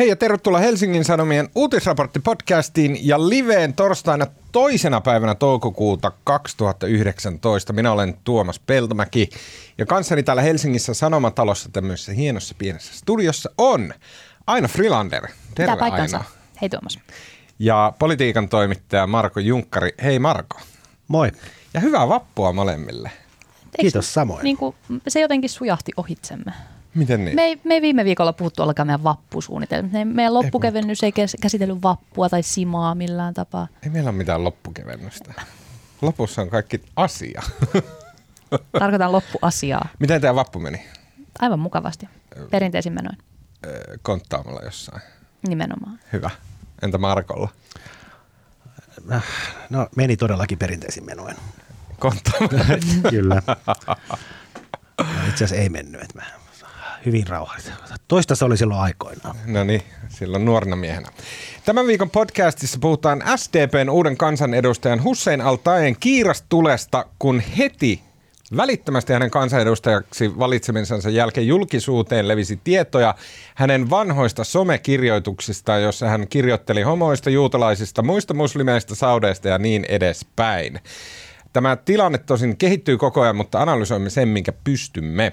Hei ja tervetuloa Helsingin Sanomien uutisraporttipodcastiin ja liveen torstaina toisena päivänä toukokuuta 2019. Minä olen Tuomas Peltomäki ja kanssani täällä Helsingissä Sanomatalossa tämmöisessä hienossa pienessä studiossa on Aina Frilander. Terve Mitä paikkansa? Aina. Hei Tuomas. Ja politiikan toimittaja Marko Junkkari. Hei Marko. Moi. Ja hyvää vappua molemmille. Kiitos samoin. Niin kuin, se jotenkin sujahti ohitsemme. Miten niin? Me ei, me ei viime viikolla puhuttu ollenkaan meidän vappusuunnitelmista. Me- Meidän loppukevennys ei kes- käsitellyt vappua tai simaa millään tapaa. Ei meillä ole mitään loppukevennystä. Lopussa on kaikki asia. Tarkoitan loppuasiaa. Miten tämä vappu meni? Aivan mukavasti. Perinteisin menoin. Konttaamalla jossain. Nimenomaan. Hyvä. Entä Markolla? No meni todellakin perinteisin menoin. Konttaamalla. Kyllä. No, itse asiassa ei mennyt. Että mä hyvin rauhallisesti. Toista se oli silloin aikoinaan. No niin, silloin nuorena miehenä. Tämän viikon podcastissa puhutaan SDPn uuden kansanedustajan Hussein Altaen kiirastulesta, kun heti välittömästi hänen kansanedustajaksi valitsemisensa jälkeen julkisuuteen levisi tietoja hänen vanhoista somekirjoituksista, jossa hän kirjoitteli homoista, juutalaisista, muista muslimeista, saudeista ja niin edespäin. Tämä tilanne tosin kehittyy koko ajan, mutta analysoimme sen, minkä pystymme.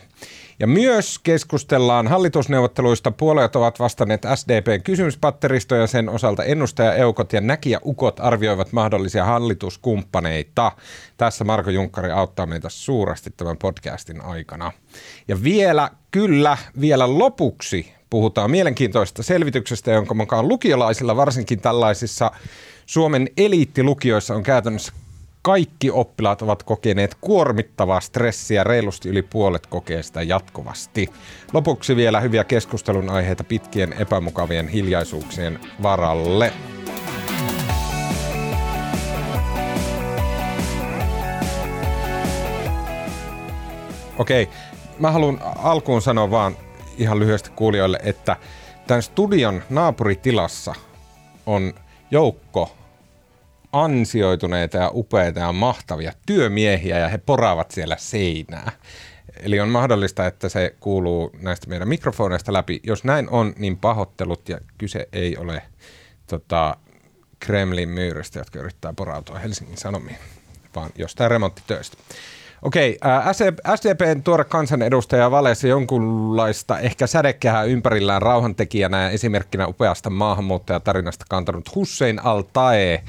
Ja myös keskustellaan hallitusneuvotteluista. Puolueet ovat vastanneet SDPn kysymyspatteristoja ja sen osalta ennustaja Eukot ja näkijä Ukot arvioivat mahdollisia hallituskumppaneita. Tässä Marko Junkkari auttaa meitä suuresti tämän podcastin aikana. Ja vielä, kyllä, vielä lopuksi puhutaan mielenkiintoisesta selvityksestä, jonka mukaan lukiolaisilla varsinkin tällaisissa Suomen eliittilukioissa on käytännössä kaikki oppilaat ovat kokeneet kuormittavaa stressiä, reilusti yli puolet kokee sitä jatkuvasti. Lopuksi vielä hyviä keskustelun aiheita pitkien epämukavien hiljaisuuksien varalle. Okei, mä haluan alkuun sanoa vaan ihan lyhyesti kuulijoille, että tämän studion naapuritilassa on joukko ansioituneita ja upeita ja mahtavia työmiehiä ja he poraavat siellä seinää. Eli on mahdollista, että se kuuluu näistä meidän mikrofoneista läpi. Jos näin on, niin pahoittelut ja kyse ei ole tota, Kremlin myyristä, jotka yrittää porautua Helsingin Sanomiin, vaan jostain remonttitöistä. Okei, SDPn tuore kansanedustaja valesi jonkunlaista ehkä sädekehää ympärillään rauhantekijänä ja esimerkkinä upeasta maahanmuuttajatarinasta kantanut Hussein Altae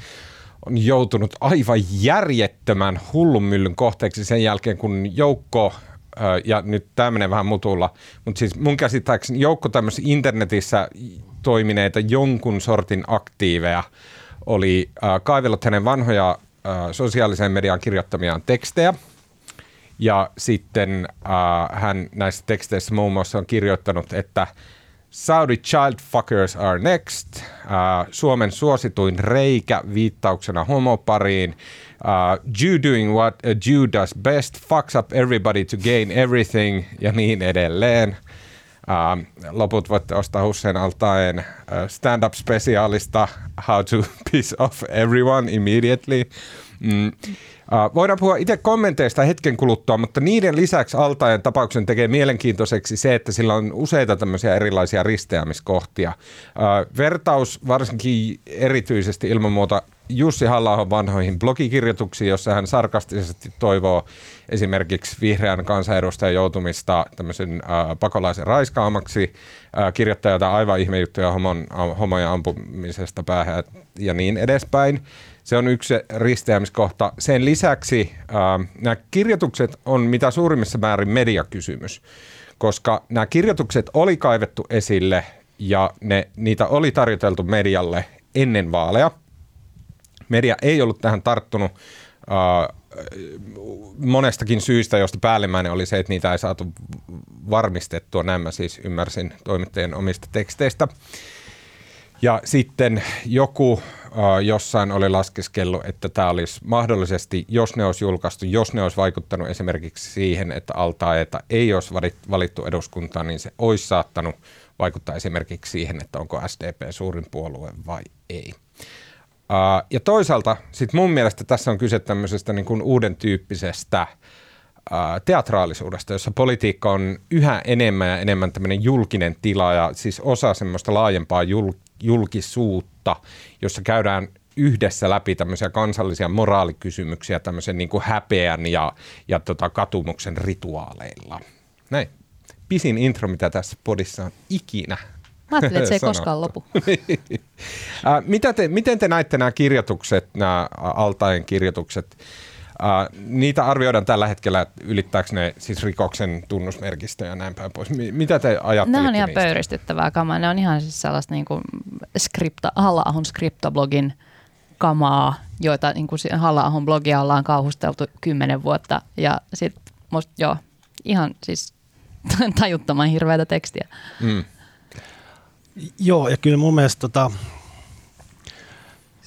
on joutunut aivan järjettömän hullunmyllyn kohteeksi sen jälkeen, kun joukko, ja nyt tämä menee vähän mutulla, mutta siis mun käsittääkseni joukko tämmöisiä internetissä toimineita jonkun sortin aktiiveja oli kaivellut hänen vanhoja äh, sosiaaliseen mediaan kirjoittamiaan tekstejä, ja sitten äh, hän näissä teksteissä muun muassa on kirjoittanut, että Saudi child fuckers are next. Uh, Suomen suosituin reikä viittauksena homopariin. Uh, Jew doing what a Jew does best, fucks up everybody to gain everything ja niin edelleen. Uh, loput voitte ostaa Hussein Altaen uh, stand-up-spesiaalista How to piss off everyone immediately. Mm. Voidaan puhua itse kommenteista hetken kuluttua, mutta niiden lisäksi Altaen tapauksen tekee mielenkiintoiseksi se, että sillä on useita tämmöisiä erilaisia risteämiskohtia. Vertaus varsinkin erityisesti ilman muuta Jussi halla vanhoihin blogikirjoituksiin, jossa hän sarkastisesti toivoo esimerkiksi vihreän kansanedustajan joutumista tämmöisen äh, pakolaisen raiskaamaksi, äh, kirjoittaa jotain aivan ihmejuttuja homon, homojen ampumisesta päähän ja niin edespäin. Se on yksi risteämiskohta. Sen lisäksi äh, nämä kirjoitukset on mitä suurimmassa määrin mediakysymys, koska nämä kirjoitukset oli kaivettu esille ja ne, niitä oli tarjoteltu medialle ennen vaaleja. Media ei ollut tähän tarttunut äh, monestakin syystä, josta päällimmäinen oli se, että niitä ei saatu varmistettua. Näin mä siis ymmärsin toimittajien omista teksteistä. Ja sitten joku äh, jossain oli laskeskellut, että tämä olisi mahdollisesti, jos ne olisi julkaistu, jos ne olisi vaikuttanut esimerkiksi siihen, että Altaeta ei olisi valittu eduskuntaan, niin se olisi saattanut vaikuttaa esimerkiksi siihen, että onko SDP suurin puolue vai ei. Uh, ja toisaalta sit mun mielestä tässä on kyse tämmöisestä niin kuin uuden tyyppisestä teatraalisuudesta, jossa politiikka on yhä enemmän ja enemmän tämmöinen julkinen tila ja siis osa semmoista laajempaa jul, julkisuutta, jossa käydään yhdessä läpi tämmöisiä kansallisia moraalikysymyksiä tämmöisen niin kuin häpeän ja, ja tota katumuksen rituaaleilla. Näin. Pisin intro, mitä tässä podissa on ikinä Mä ajattelin, että se ei koskaan lopu. Mitä te, miten te näitte nämä kirjoitukset, nämä altaen kirjoitukset? Uh, niitä arvioidaan tällä hetkellä, että ylittääkö ne siis rikoksen tunnusmerkistö ja näin päin pois. Mitä te ajattelitte Ne on ihan niistä? pöyristyttävää kamaa. Ne on ihan siis sellaista niin kuin skripta, Halla-ahon skriptoblogin kamaa, joita niin kuin Halla-ahon blogia ollaan kauhusteltu kymmenen vuotta. Ja sitten musta joo, ihan siis tajuttoman hirveätä tekstiä. Mm. Joo, ja kyllä mun mielestä tota,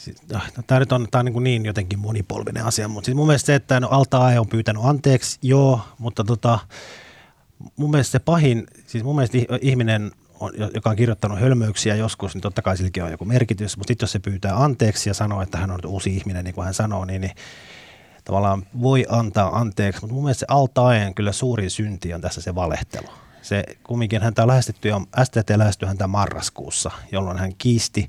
siis, no, tämä nyt on, tää on niin, niin jotenkin monipolvinen asia, mutta siis mun mielestä se, että no, Alta on pyytänyt anteeksi, joo, mutta tota, mun mielestä se pahin, siis mun mielestä ihminen, on, joka on kirjoittanut hölmöyksiä joskus, niin totta kai silläkin on joku merkitys, mutta sitten jos se pyytää anteeksi ja sanoo, että hän on uusi ihminen, niin kuin hän sanoo, niin, niin tavallaan voi antaa anteeksi, mutta mun mielestä se Altaen kyllä suurin synti on tässä se valehtelu. Se kumminkin häntä on lähestytty jo, STT lähestyi häntä marraskuussa, jolloin hän kiisti,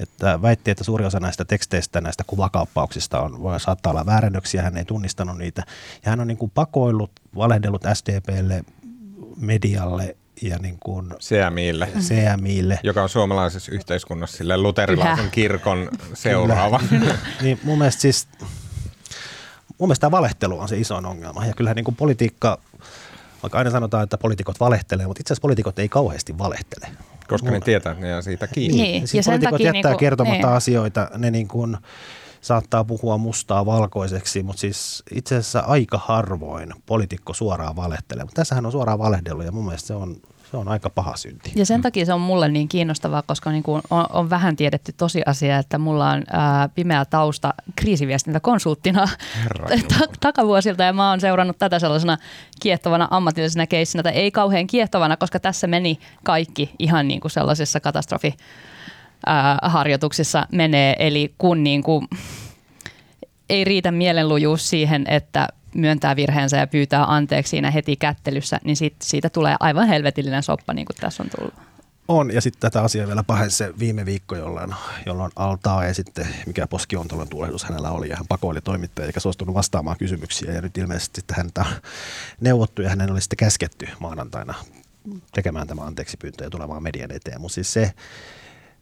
että väitti, että suuri osa näistä teksteistä, näistä kuvakauppauksista on, voi saattaa olla väärennöksiä, hän ei tunnistanut niitä. Ja hän on niin kuin pakoillut, valehdellut SDPlle, medialle ja niin kuin CMIlle. CMIlle. Joka on suomalaisessa yhteiskunnassa sille luterilaisen Yhä. kirkon seuraava. niin mun mielestä siis, mun mielestä tämä valehtelu on se iso ongelma. Ja kyllähän niin kuin politiikka vaikka aina sanotaan, että poliitikot valehtelee, mutta itse asiassa poliitikot ei kauheasti valehtele. Koska ne tietää, että ne jää siitä kiinni. Niin, siis ja poliitikot jättää niin kuin, kertomatta niin. asioita, ne niin kuin saattaa puhua mustaa valkoiseksi, mutta siis itse asiassa aika harvoin poliitikko suoraan valehtelee. Mutta tässähän on suoraan valehdellut ja mun mielestä se on se on aika paha synti. Ja sen takia se on mulle niin kiinnostavaa, koska niin kuin on, on vähän tiedetty tosiasia, että mulla on ää, pimeä tausta kriisiviestintäkonsulttina ta- takavuosilta ja mä oon seurannut tätä sellaisena kiehtovana ammatillisena keissinä tai ei kauhean kiehtovana, koska tässä meni kaikki ihan niin kuin sellaisessa katastrofi harjoituksissa menee. Eli kun niin kuin, ei riitä mielenlujuus siihen, että myöntää virheensä ja pyytää anteeksi siinä heti kättelyssä, niin sit, siitä tulee aivan helvetillinen soppa, niin kuin tässä on tullut. On, ja sitten tätä asiaa vielä pahensi se viime viikko, jolloin, jolloin Altaa ja sitten mikä poskiontolon tulehdus hänellä oli, ja hän pakoili toimittaja eikä suostunut vastaamaan kysymyksiä, ja nyt ilmeisesti häntä on neuvottu, ja hänen oli sitten käsketty maanantaina tekemään tämä anteeksi pyyntö ja tulemaan median eteen. Mutta siis se,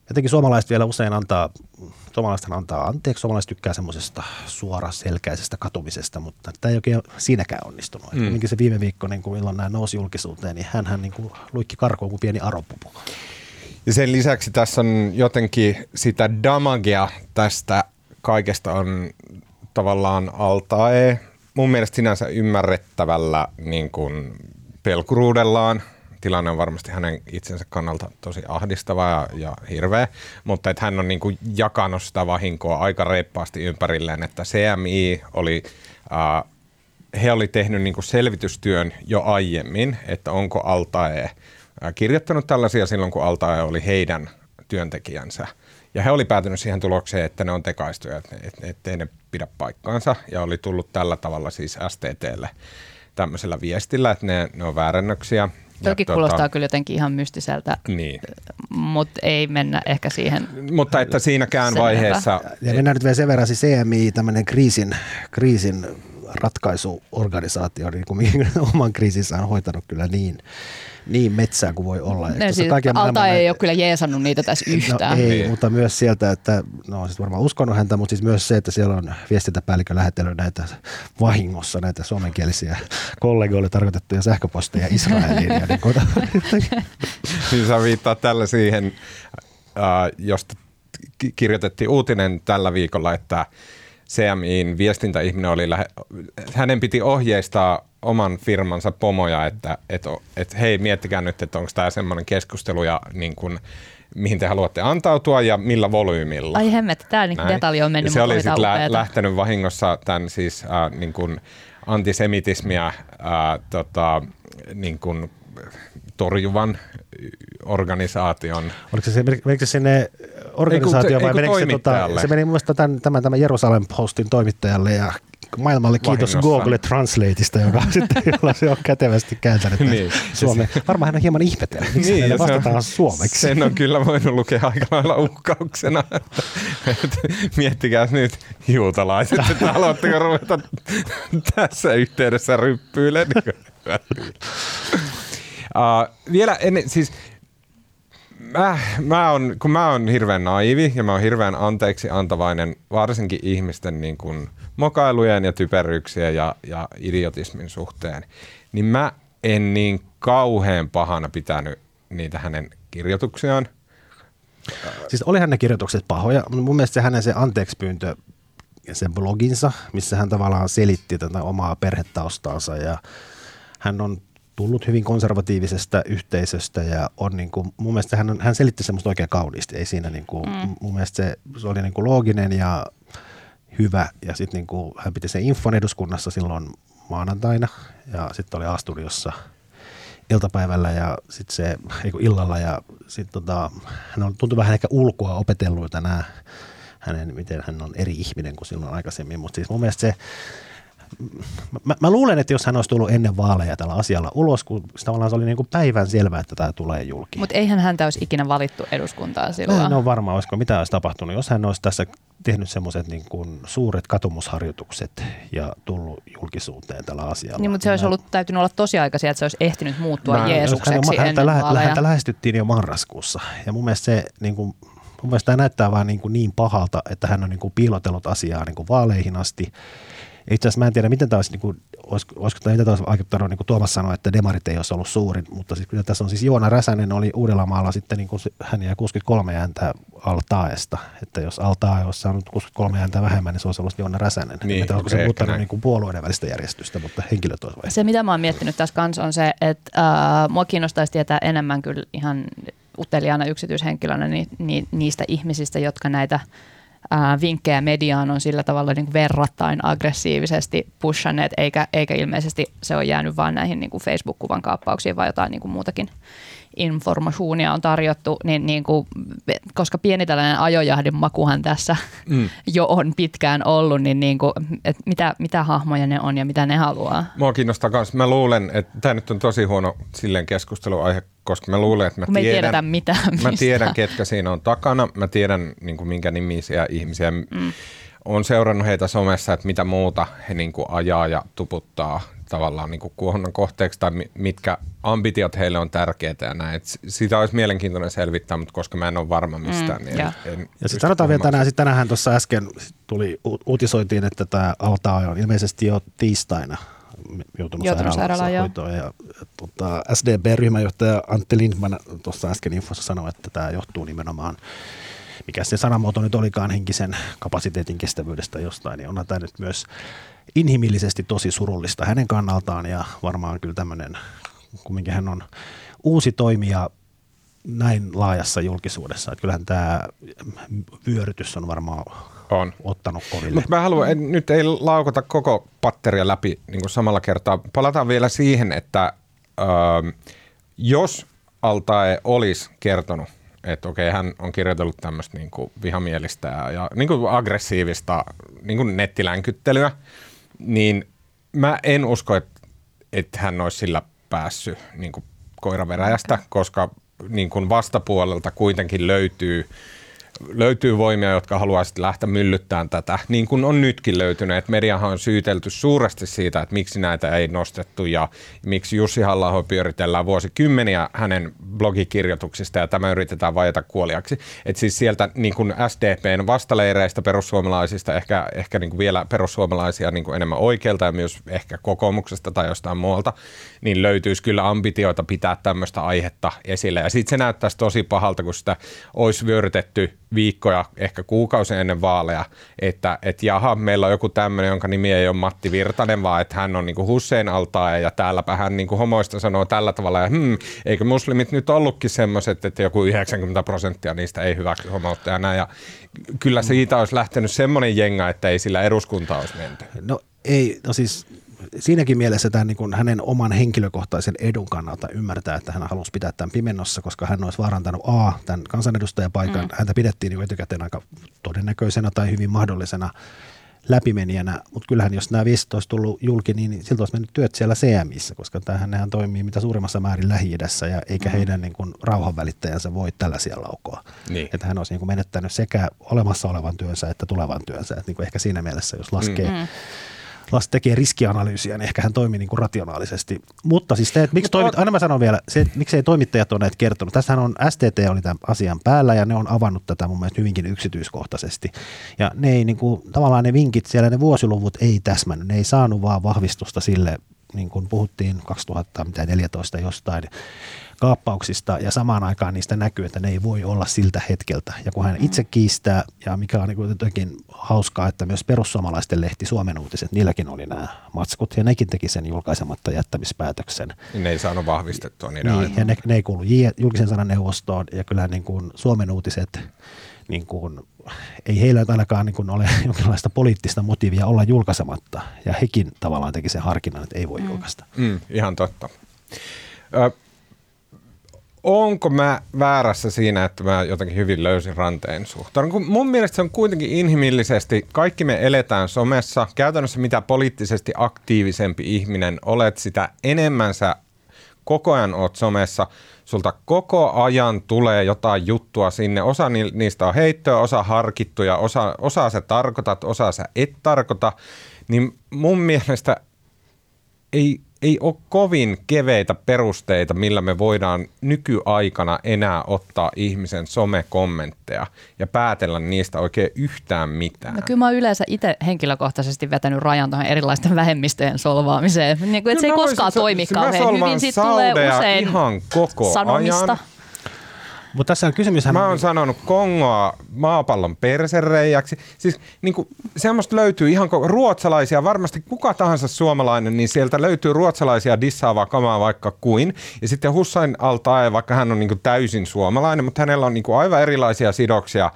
jotenkin suomalaiset vielä usein antaa, suomalaiset antaa anteeksi, suomalaiset tykkää semmoisesta suoraselkäisestä katumisesta, mutta tämä ei oikein siinäkään onnistunut. Mm. se viime viikko, niin kun illan nämä nousi julkisuuteen, niin hän niin kuin luikki karkuun kuin pieni aropupu. Ja sen lisäksi tässä on jotenkin sitä damagea tästä kaikesta on tavallaan altae. Mun mielestä sinänsä ymmärrettävällä niin kuin pelkuruudellaan – tilanne on varmasti hänen itsensä kannalta tosi ahdistava ja, ja hirveä, mutta että hän on niin kuin jakanut sitä vahinkoa aika reippaasti ympärilleen, että CMI oli, äh, he oli tehnyt niin kuin selvitystyön jo aiemmin, että onko Altae äh, kirjoittanut tällaisia silloin, kun Altae oli heidän työntekijänsä. Ja he oli päätynyt siihen tulokseen, että ne on tekaistuja, että, että, että ei ne pidä paikkaansa ja oli tullut tällä tavalla siis STTlle tämmöisellä viestillä, että ne, ne on väärennöksiä Toki ja, kuulostaa tota, kyllä jotenkin ihan mystiseltä, niin. mutta ei mennä ehkä siihen. Mutta että siinäkään vaiheessa... Ja mennään nyt vielä sen verran, siis CMI, tämmöinen kriisin, kriisin ratkaisuorganisaatio, niin kuin oman kriisinsä on hoitanut kyllä niin, niin metsää kuin voi olla. No, siis Alta ei ole kyllä jeesannut niitä tässä no yhtään. No, ei, niin. mutta myös sieltä, että no siis varmaan uskonut häntä, mutta siis myös se, että siellä on viestintäpäällikö lähetellyt näitä vahingossa näitä suomenkielisiä kollegoille tarkoitettuja sähköposteja Israeliin. ja niin, niin sä viittaa tällä siihen, äh, josta kirjoitettiin uutinen tällä viikolla, että CMIin viestintäihminen oli, lähe, hänen piti ohjeistaa oman firmansa pomoja, että et, et, hei miettikää nyt, että onko tämä semmoinen keskustelu ja niin kun, mihin te haluatte antautua ja millä volyymilla. Ai hemmet, tämä niin detalji on mennyt. Ja se oli sitten lä- lähtenyt vahingossa tämän siis äh, niin kun antisemitismia äh, tota, niin kun torjuvan organisaation. Oliko se, menikö se sinne organisaatio vai menikö se, tota, se meni mun mielestä tämän, tämän, tämän Jerusalem Postin toimittajalle ja maailmalle kiitos Vahingossa. Google Translateista, joka sitten jolla se on kätevästi kääntänyt Niin. Suomeen. Varmaan hän on hieman ihmetellyt, miksi niin, se on- vastataan suomeksi. Sen on kyllä voinut lukea aika lailla uhkauksena. Miettikää nyt juutalaiset, että haluatteko ruveta tässä yhteydessä ryppyilemään. Uh, vielä ennen, siis mä, mä on, kun mä oon hirveän naivi ja mä oon hirveän anteeksi antavainen varsinkin ihmisten niin kuin mokailujen ja typeryyksien ja, ja idiotismin suhteen, niin mä en niin kauhean pahana pitänyt niitä hänen kirjoituksiaan. Siis olihan ne kirjoitukset pahoja, mutta mun mielestä se hänen se anteeksi pyyntö sen bloginsa, missä hän tavallaan selitti tätä omaa perhetaustaansa ja hän on tullut hyvin konservatiivisesta yhteisöstä ja on niin kuin, mun mielestä hän, on, hän selitti semmoista oikein kauniisti, ei siinä niin kuin, mm. mun mielestä se, se oli niin kuin looginen ja hyvä. Ja sitten niin kuin, hän piti sen infon eduskunnassa silloin maanantaina ja sitten oli A-studiossa iltapäivällä ja sitten se, ei kun illalla ja sitten tota, hän on tuntuu vähän ehkä ulkoa opetellut nämä hänen, miten hän on eri ihminen kuin silloin aikaisemmin, mutta siis mun mielestä se, mä, mä luulen, että jos hän olisi tullut ennen vaaleja tällä asialla ulos, kun tavallaan se oli niin kuin päivän selvää, että tämä tulee julki. Mutta eihän häntä olisi ikinä valittu eduskuntaan silloin. Mä en ole varma, olisiko mitä olisi tapahtunut, jos hän olisi tässä tehnyt semmoiset niin kuin suuret katumusharjoitukset ja tullut julkisuuteen tällä asialla. Niin, mutta se olisi Mä- ollut, täytynyt olla tosiaikaisia, että se olisi ehtinyt muuttua Mä- Jeesukseksi häntä, ennen lä- vaaleja. häntä lähestyttiin jo marraskuussa ja mun mielestä se niin kuin, mun mielestä tämä näyttää vaan niin, kuin niin pahalta, että hän on niin kuin piilotellut asiaa niin kuin vaaleihin asti. Itse asiassa mä en tiedä, miten tämä olisi, niin kuin, olisiko, olisiko tämä, olisi vaikuttanut, niin kuin Tuomas sanoi, että demarit ei olisi ollut suurin, mutta siis kyllä tässä on siis Joona Räsänen oli Uudellamaalla sitten, niin kuin hän jäi 63 ääntä Altaesta, että jos Altaa olisi saanut 63 ääntä vähemmän, niin se olisi ollut Joona Räsänen. Niin, että olisiko okei, se muuttanut niin kuin puolueiden välistä järjestystä, mutta henkilöt olisi vaihtunut. Se, mitä mä oon miettinyt tässä kanssa, on se, että äh, mua kiinnostaisi tietää enemmän kyllä ihan uteliaana yksityishenkilönä ni, ni, niistä ihmisistä, jotka näitä vinkkejä mediaan on sillä tavalla niin kuin verrattain aggressiivisesti pushanneet, eikä, eikä ilmeisesti se ole jäänyt vaan näihin niin kuin Facebook-kuvan kaappauksiin, vaan jotain niin kuin muutakin informationia on tarjottu, niin, niin kuin, koska pieni tällainen ajojahdin makuhan tässä Mm. jo on pitkään ollut, niin, niin kuin, että mitä, mitä hahmoja ne on ja mitä ne haluaa. Mua kiinnostaa myös. Mä luulen, että tämä nyt on tosi huono silleen keskusteluaihe, koska mä luulen, että mä me ei tiedän, tiedetä mitään Mä mistään. tiedän, ketkä siinä on takana. Mä tiedän, niin kuin minkä nimisiä ihmisiä. Mm. Olen seurannut heitä somessa, että mitä muuta he niin kuin ajaa ja tuputtaa tavallaan niin kuin kuohonnan kohteeksi tai mi- mitkä ambitiot heille on tärkeitä ja näin. Et sitä olisi mielenkiintoinen selvittää, mutta koska mä en ole varma mistään, Mm, niin joo. en, en Ja sitten sanotaan vielä tänään, sit tänäänhän tuossa äsken tuli, u- uutisoitiin, että tämä Altaa on ilmeisesti jo tiistaina joutunut, Joutunut sairaalaan. Ja, ja, tota, SDP-ryhmänjohtaja Antti Lindman tuossa äsken infossa sanoi, että tämä johtuu nimenomaan, mikä se sanamuoto nyt olikaan henkisen kapasiteetin kestävyydestä jostain, niin onhan tämä nyt myös inhimillisesti tosi surullista hänen kannaltaan ja varmaan kyllä tämmöinen, kumminkin hän on uusi toimija näin laajassa julkisuudessa, että kyllähän tämä vyörytys on varmaan On. ottanut koville. Mutta mä haluan, en, nyt ei laukota koko patteria läpi niin kuin samalla kertaa. Palataan vielä siihen, että öö, jos Altae olisi kertonut, että okei, hän on kirjoitellut tämmöistä niin kuin vihamielistä ja, ja niin kuin aggressiivista niin kuin nettilänkyttelyä, niin mä en usko, että, että hän olisi sillä päässyt niin kuin koiraveräjästä, koska niin kuin vastapuolelta kuitenkin löytyy löytyy voimia, jotka haluaisivat lähteä myllyttämään tätä, niin kuin on nytkin löytynyt. Että mediahan on syytelty suuresti siitä, että miksi näitä ei nostettu ja miksi Jussi halla pyöritellään vuosikymmeniä hänen blogikirjoituksista ja tämä yritetään vajata kuoliaksi. Että siis sieltä niin kuin SDPn vastaleireistä perussuomalaisista, ehkä, ehkä niin kuin vielä perussuomalaisia niin kuin enemmän oikealta ja myös ehkä kokoomuksesta tai jostain muualta, niin löytyisi kyllä ambitioita pitää tämmöistä aihetta esille. Ja sitten se näyttäisi tosi pahalta, kun sitä olisi vyörytetty viikkoja, ehkä kuukausia ennen vaaleja, että et jaha, meillä on joku tämmöinen, jonka nimi ei ole Matti Virtanen, vaan että hän on niinku Hussein altaa ja täälläpä hän niinku homoista sanoo tällä tavalla. Ja hmm, eikö muslimit nyt ollutkin semmoiset, että joku 90 prosenttia niistä ei hyväksy homoutta ja näin. Ja kyllä siitä olisi lähtenyt semmoinen jenga, että ei sillä eduskunta olisi menty. No ei, no siis siinäkin mielessä tämän niin kuin hänen oman henkilökohtaisen edun kannalta ymmärtää, että hän halusi pitää tämän pimennossa, koska hän olisi vaarantanut A, tämän kansanedustajapaikan. Mm. Häntä pidettiin niin etukäteen aika todennäköisenä tai hyvin mahdollisena läpimenijänä, mutta kyllähän jos nämä viestit olisi tullut julki, niin siltä olisi mennyt työt siellä CMissä, koska tämähän nehän toimii mitä suurimmassa määrin lähi ja eikä mm. heidän niin kuin, rauhanvälittäjänsä voi tällaisia laukoa. Niin. Että hän olisi niin kuin, menettänyt sekä olemassa olevan työnsä että tulevan työnsä. Että, niin kuin ehkä siinä mielessä, jos laskee mm Lasta tekee riskianalyysiä, niin ehkä hän toimii niin kuin rationaalisesti. Mutta siis te, että miksi toimit, aina mä sanon vielä, se, että miksei toimittajat ole näitä kertonut. Tässähän on, STT oli tämän asian päällä ja ne on avannut tätä mun mielestä hyvinkin yksityiskohtaisesti. Ja ne ei niin kuin, tavallaan ne vinkit siellä, ne vuosiluvut ei täsmännyt, ne ei saanut vaan vahvistusta sille, niin kuin puhuttiin 2014 jostain kaappauksista ja samaan aikaan niistä näkyy, että ne ei voi olla siltä hetkeltä. Ja kun hän itse kiistää, ja mikä on niin jotenkin hauskaa, että myös perussuomalaisten lehti Suomen uutiset, niilläkin oli nämä matskut ja nekin teki sen julkaisematta jättämispäätöksen. Niin ne ei saanut vahvistettua niitä niin, ja ne, ne ei kuulu julkisen sanan neuvostoon ja kyllä niin kuin Suomen uutiset niin kuin, ei heillä ainakaan niin kuin ole jonkinlaista poliittista motiivia olla julkaisematta. Ja hekin tavallaan teki sen harkinnan, että ei voi mm. julkaista. Mm, ihan totta. Ö, onko mä väärässä siinä, että mä jotenkin hyvin löysin ranteen suhtaan? Kun mun mielestä se on kuitenkin inhimillisesti, kaikki me eletään somessa. Käytännössä mitä poliittisesti aktiivisempi ihminen olet, sitä enemmän sä koko ajan oot somessa. Sulta koko ajan tulee jotain juttua sinne. Osa niistä on heittoja, osa harkittuja, osa, osa sä tarkoitat, osa sä et tarkoita. Niin mun mielestä ei ei ole kovin keveitä perusteita, millä me voidaan nykyaikana enää ottaa ihmisen somekommentteja ja päätellä niistä oikein yhtään mitään. No kyllä mä oon yleensä itse henkilökohtaisesti vetänyt rajan tuohon erilaisten vähemmistöjen solvaamiseen. Niin kuin, että no, se ei koskaan toimi kauhean hyvin. Siitä tulee usein ihan koko sanomista. ajan. Mutta tässä on kysymys... Mä oon sanonut Kongoa maapallon persereijaksi. Siis niin kuin, semmoista löytyy ihan koko, ruotsalaisia, varmasti kuka tahansa suomalainen, niin sieltä löytyy ruotsalaisia dissaavaa kamaa vaikka kuin. Ja sitten Hussain Altae, vaikka hän on niin kuin täysin suomalainen, mutta hänellä on niin kuin aivan erilaisia sidoksia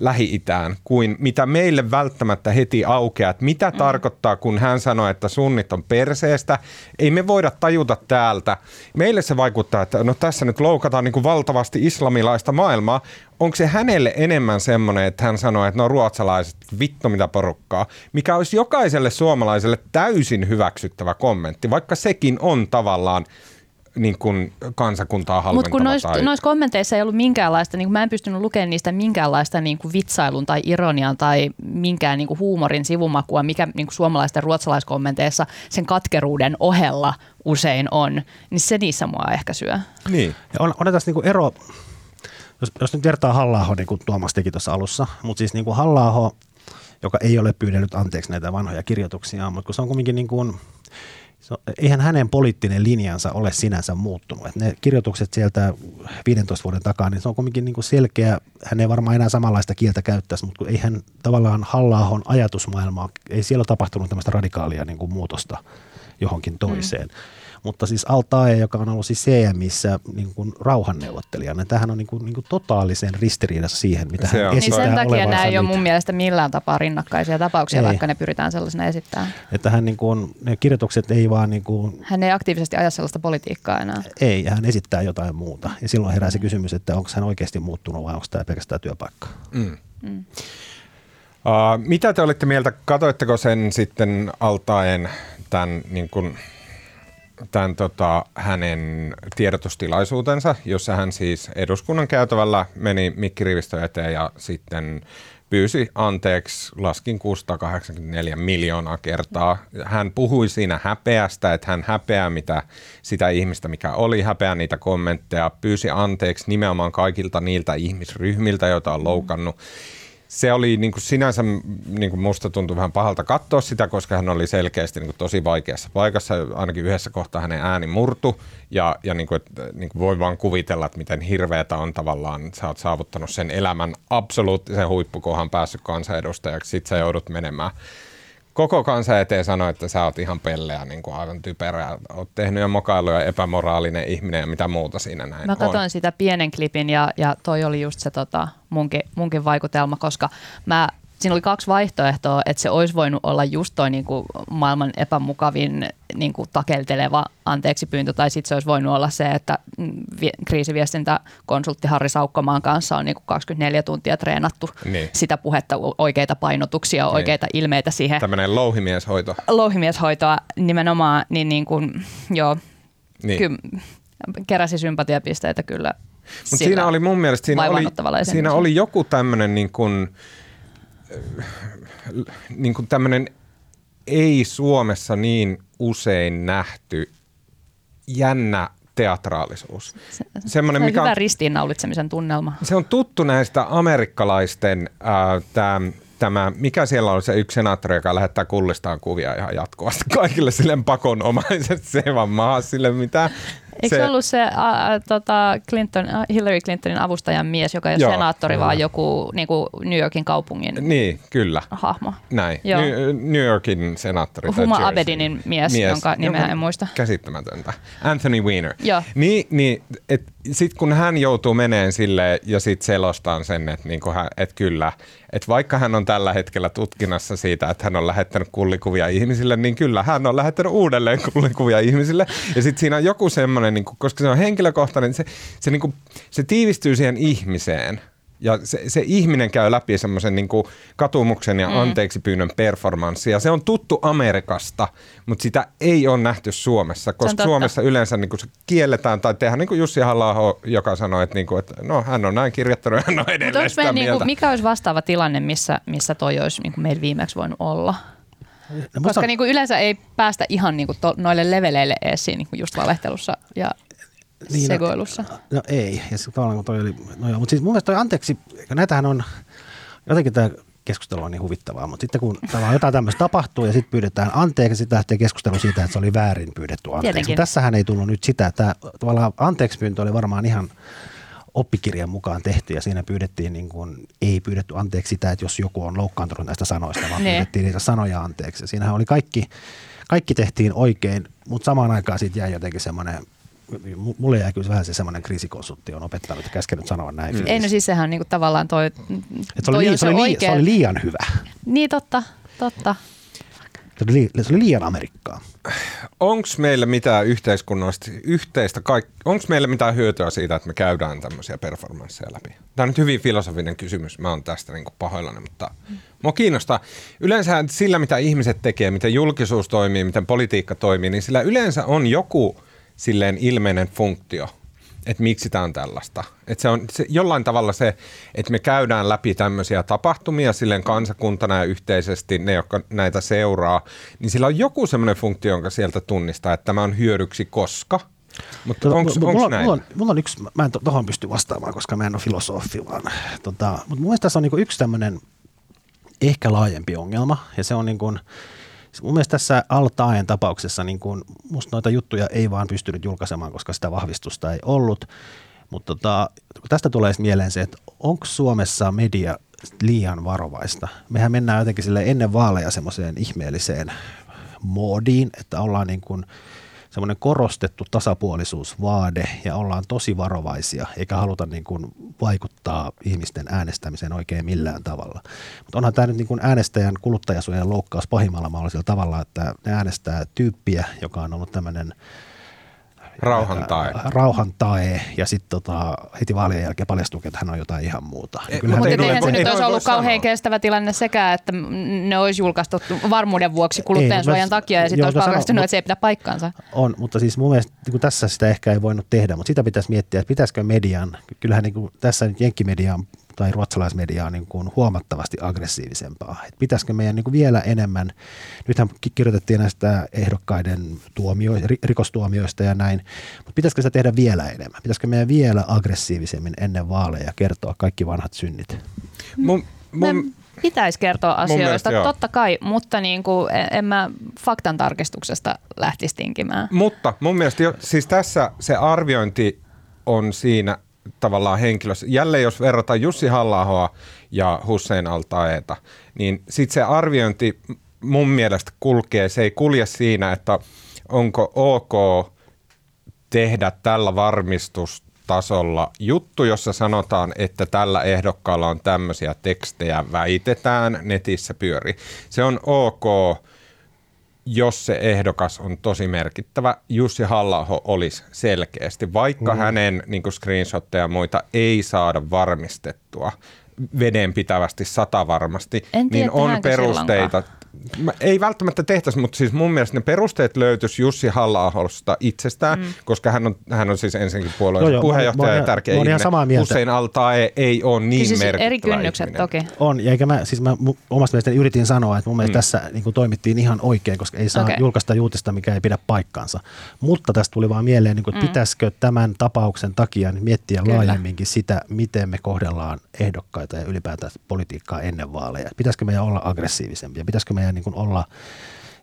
Lähi-Itään kuin mitä meille välttämättä heti aukeaa, että mitä mm. tarkoittaa, kun hän sanoo, että sunnit on perseestä. Ei me voida tajuta täältä. Meille se vaikuttaa, että no tässä nyt loukataan niin kuin valtavasti islamilaista maailmaa. Onko se hänelle enemmän semmoinen, että hän sanoo, että no ruotsalaiset, vittu mitä porukkaa, mikä olisi jokaiselle suomalaiselle täysin hyväksyttävä kommentti, vaikka sekin on tavallaan niin kuin kansakuntaa halventava. Mutta kun noissa tai... nois kommenteissa ei ollut minkäänlaista, niin mä en pystynyt lukemaan niistä minkäänlaista niin kuin vitsailun tai ironian tai minkään niin kuin huumorin sivumakua, mikä niin kuin suomalaisten ruotsalaiskommenteissa sen katkeruuden ohella usein on, niin se niissä mua ehkä syö. Niin. Ja on, on tässä niin kuin ero, jos, jos nyt vertaa halla niin kuin Tuomas teki tuossa alussa, mutta siis niin kuin halla joka ei ole pyydellyt anteeksi näitä vanhoja kirjoituksia, mutta kun se on kuitenkin niin kuin – eihän hänen poliittinen linjansa ole sinänsä muuttunut. Ne kirjoitukset sieltä 15 vuoden takaa, niin se on kuitenkin niin kuin selkeä. Hän ei varmaan enää samanlaista kieltä käyttäisi, mutta ei hän tavallaan halla ajatusmaailmaa, ei siellä ole tapahtunut tämmöistä radikaalia niin kuin muutosta johonkin toiseen. Mm. Mutta siis Altae, joka on ollut siis CMissä niin kuin rauhanneuvottelijana, tähän on niin kuin, niin kuin totaalisen ristiriidassa siihen, mitä se hän on. esittää niin sen takia nämä ei ole mun mielestä millään tapaa rinnakkaisia tapauksia, ei. vaikka ne pyritään sellaisena esittämään. Että hän niin kuin, ne kirjoitukset ei vaan niin kuin, Hän ei aktiivisesti aja sellaista politiikkaa enää. Ei, hän esittää jotain muuta. Ja silloin herää se kysymys, että onko hän oikeasti muuttunut vai onko tämä pelkästään työpaikka. Mm. Mm. Uh, mitä te olitte mieltä, katoitteko sen sitten altaen tämän niin kuin, tämän tota, hänen tiedotustilaisuutensa, jossa hän siis eduskunnan käytävällä meni mikkirivistö eteen ja sitten pyysi anteeksi, laskin 684 miljoonaa kertaa. Hän puhui siinä häpeästä, että hän häpeää mitä, sitä ihmistä, mikä oli, häpeää niitä kommentteja, pyysi anteeksi nimenomaan kaikilta niiltä ihmisryhmiltä, joita on loukannut se oli niin kuin sinänsä, niin kuin musta tuntui vähän pahalta katsoa sitä, koska hän oli selkeästi niin kuin tosi vaikeassa paikassa. Ainakin yhdessä kohtaa hänen ääni murtu ja, ja niin kuin, että, niin kuin voi vaan kuvitella, että miten hirveätä on tavallaan, sä oot saavuttanut sen elämän absoluuttisen huippukohan päässyt kansanedustajaksi, sit sä joudut menemään koko kansa eteen sanoi, että sä oot ihan pelleä, niin kuin aivan typerää. Oot tehnyt jo mokailuja, epämoraalinen ihminen ja mitä muuta siinä näin Mä katsoin on. sitä pienen klipin ja, ja toi oli just se tota, munkin, munkin vaikutelma, koska mä siinä oli kaksi vaihtoehtoa, että se olisi voinut olla just toi niin kuin maailman epämukavin niin kuin takelteleva anteeksi pyyntö, tai sitten se olisi voinut olla se, että mm, kriisiviestintäkonsultti Harri Saukkomaan kanssa on niin kuin 24 tuntia treenattu niin. sitä puhetta, oikeita painotuksia, niin. oikeita ilmeitä siihen. Tämmöinen louhimieshoito. Louhimieshoitoa nimenomaan, niin, niin kuin, joo, niin. kyllä keräsi sympatiapisteitä kyllä mutta siinä oli mun mielestä, siinä oli, siinä oli joku tämmöinen niin kuin, niin kuin tämmöinen ei Suomessa niin usein nähty jännä teatraalisuus. Se, Semmoinen, se on mikä hyvä on, ristiinnaulitsemisen tunnelma. Se on tuttu näistä amerikkalaisten, äh, tämä tämä, mikä siellä on se yksi senaattori, joka lähettää kullistaan kuvia ihan jatkuvasti kaikille silleen pakonomaiset se vaan maa sille mitä. Eikö se ollut se äh, tota Clinton, Hillary Clintonin avustajan mies, joka ei ole Joo, senaattori, vaan joku niin kuin New Yorkin kaupungin niin, kyllä. hahmo? Näin, Joo. New Yorkin senaattori. Huma Abedinin mies, mies, jonka nimeä en muista. Käsittämätöntä. Anthony Weiner. Joo. Niin, niin sitten kun hän joutuu meneen sille ja sitten selostaan sen, että niinku et kyllä, että vaikka hän on tällä hetkellä tutkinnassa siitä, että hän on lähettänyt kullikuvia ihmisille, niin kyllä hän on lähettänyt uudelleen kullikuvia ihmisille. Ja sitten siinä on joku semmoinen, niin koska se on henkilökohtainen, se, se, niin kuin, se tiivistyy siihen ihmiseen – ja se, se ihminen käy läpi semmoisen niin katumuksen ja mm. anteeksi pyynnön performanssi. Ja se on tuttu Amerikasta, mutta sitä ei ole nähty Suomessa, koska Suomessa yleensä niin kuin se kielletään tai tehdään niin kuin Jussi halla joka sanoi, että, niin kuin, että no, hän on näin kirjoittanut hän on edelleen sitä niin kuin, Mikä olisi vastaava tilanne, missä, missä toi olisi niin kuin meillä viimeksi voinut olla? No, Koska musta... niin kuin yleensä ei päästä ihan niin kuin to, noille leveleille esiin niin kuin just valehtelussa ja niin, no, sekoilussa? No, no ei, ja se tavallaan kun toi oli, no joo, mutta siis mun mielestä toi anteeksi, näitähän on, jotenkin tämä keskustelu on niin huvittavaa, mutta sitten kun tavallaan jotain tämmöistä tapahtuu ja sitten pyydetään anteeksi, sitten lähtee keskustelu siitä, että se oli väärin pyydetty anteeksi. Tässähän ei tullut nyt sitä, että tavallaan anteeksi pyyntö oli varmaan ihan oppikirjan mukaan tehty ja siinä pyydettiin niin kuin, ei pyydetty anteeksi sitä, että jos joku on loukkaantunut näistä sanoista, vaan ne. pyydettiin niitä sanoja anteeksi. Siinähän oli kaikki, kaikki tehtiin oikein, mutta samaan aikaan siitä jäi jotenkin semmoinen mulle jäi kyllä vähän se semmoinen kriisikonsultti on opettanut ja käskenyt sanoa näin. Mm. Ei no siis sehän niinku tavallaan toi, se, oli, toi se, oli, oikein... se oli liian hyvä. Niin totta, totta. Se oli, liian Amerikkaa. Onko meillä mitään yhteiskunnallista yhteistä, onko meillä mitään hyötyä siitä, että me käydään tämmöisiä performansseja läpi? Tämä on nyt hyvin filosofinen kysymys, mä oon tästä niin pahoillani, mutta mm. mua kiinnostaa. Yleensä sillä, mitä ihmiset tekee, miten julkisuus toimii, miten politiikka toimii, niin sillä yleensä on joku silleen ilmeinen funktio, että miksi tämä on tällaista. Että se on se, jollain tavalla se, että me käydään läpi tämmöisiä tapahtumia silleen kansakuntana ja yhteisesti, ne, jotka näitä seuraa, niin sillä on joku semmoinen funktio, jonka sieltä tunnistaa, että tämä on hyödyksi koska – mutta onko mulla, näin? Mulla on, mulla on yksi, mä en tuohon pysty vastaamaan, koska mä en ole filosofi, vaan tota, mutta mun mielestä tässä on niinku yksi tämmöinen ehkä laajempi ongelma, ja se on niin kuin, mun mielestä tässä Altaen tapauksessa niin kun, musta noita juttuja ei vaan pystynyt julkaisemaan, koska sitä vahvistusta ei ollut. Mutta tota, tästä tulee mieleen se, että onko Suomessa media liian varovaista? Mehän mennään jotenkin sille ennen vaaleja semmoiseen ihmeelliseen moodiin, että ollaan niin kuin – semmoinen korostettu tasapuolisuusvaade ja ollaan tosi varovaisia eikä haluta niin kuin vaikuttaa ihmisten äänestämiseen oikein millään tavalla. Mutta onhan tämä nyt niin kuin äänestäjän kuluttajasuojan loukkaus pahimmalla mahdollisella tavalla, että ne äänestää tyyppiä, joka on ollut tämmöinen – Rauhan tae. Rauhan tae ja sitten tota, heti vaalien jälkeen paljastuu, että hän on jotain ihan muuta. Ei, mutta ei, eihän se nyt olisi ollut kauhean sanoa. kestävä tilanne sekä, että ne olisi julkaistu varmuuden vuoksi kuluttajansuojan takia ja sitten olisi paljastunut, että se ei pidä paikkaansa. On, mutta siis mun mielestä niin tässä sitä ehkä ei voinut tehdä, mutta sitä pitäisi miettiä, että pitäisikö median, kyllähän niin kuin tässä nyt Jenkkimedia on tai ruotsalaismedia on niin kuin huomattavasti aggressiivisempaa. Et pitäisikö meidän niin kuin vielä enemmän, nythän kirjoitettiin näistä ehdokkaiden tuomio, rikostuomioista ja näin, mutta pitäisikö sitä tehdä vielä enemmän? Pitäisikö meidän vielä aggressiivisemmin ennen vaaleja kertoa kaikki vanhat synnit? Mun, mun, pitäisi kertoa asioista, mielestä, totta kai, mutta niin kuin en mä faktan tarkistuksesta lähtisi tinkimään. Mutta mun mielestä jo, siis tässä se arviointi on siinä tavallaan henkilössä. Jälleen jos verrataan Jussi halla ja Hussein Altaeta, niin sitten se arviointi mun mielestä kulkee, se ei kulje siinä, että onko ok tehdä tällä varmistus, tasolla juttu, jossa sanotaan, että tällä ehdokkaalla on tämmöisiä tekstejä väitetään, netissä pyöri. Se on ok, jos se ehdokas on tosi merkittävä. Jussi halla olisi selkeästi, vaikka mm. hänen niin screenshotteja ja muita ei saada varmistettua vedenpitävästi sata varmasti, En tiedä, niin on perusteita. Mä, ei välttämättä tehtäisi, mutta siis mun mielestä ne perusteet löytyisi Jussi halla itsestään, mm. koska hän on, hän on siis ensinnäkin puolueen Joo, joo, puheenjohtaja mä- ja tärkeä mä ihminen. samaa mieltä. Hussein Altae ei ole niin siis merkittävä eri kynnykset ihminen. toki. On, ja eikä mä, siis mä omasta mielestäni yritin sanoa, että mun mielestä Mm. tässä niin kuin toimittiin ihan oikein, koska ei saa okay. julkaista juutista, mikä ei pidä paikkaansa. Mutta tästä tuli vaan mieleen, niin kuin, että Mm. pitäisikö tämän tapauksen takia niin miettiä Kyllä. Kyllä. laajemminkin sitä, miten me kohdellaan ehdokkaita ja ylipäätään politiikkaa ennen vaaleja. Pitäisikö meidän olla aggressiivisempia? Pitäisikö meidän niin kuin olla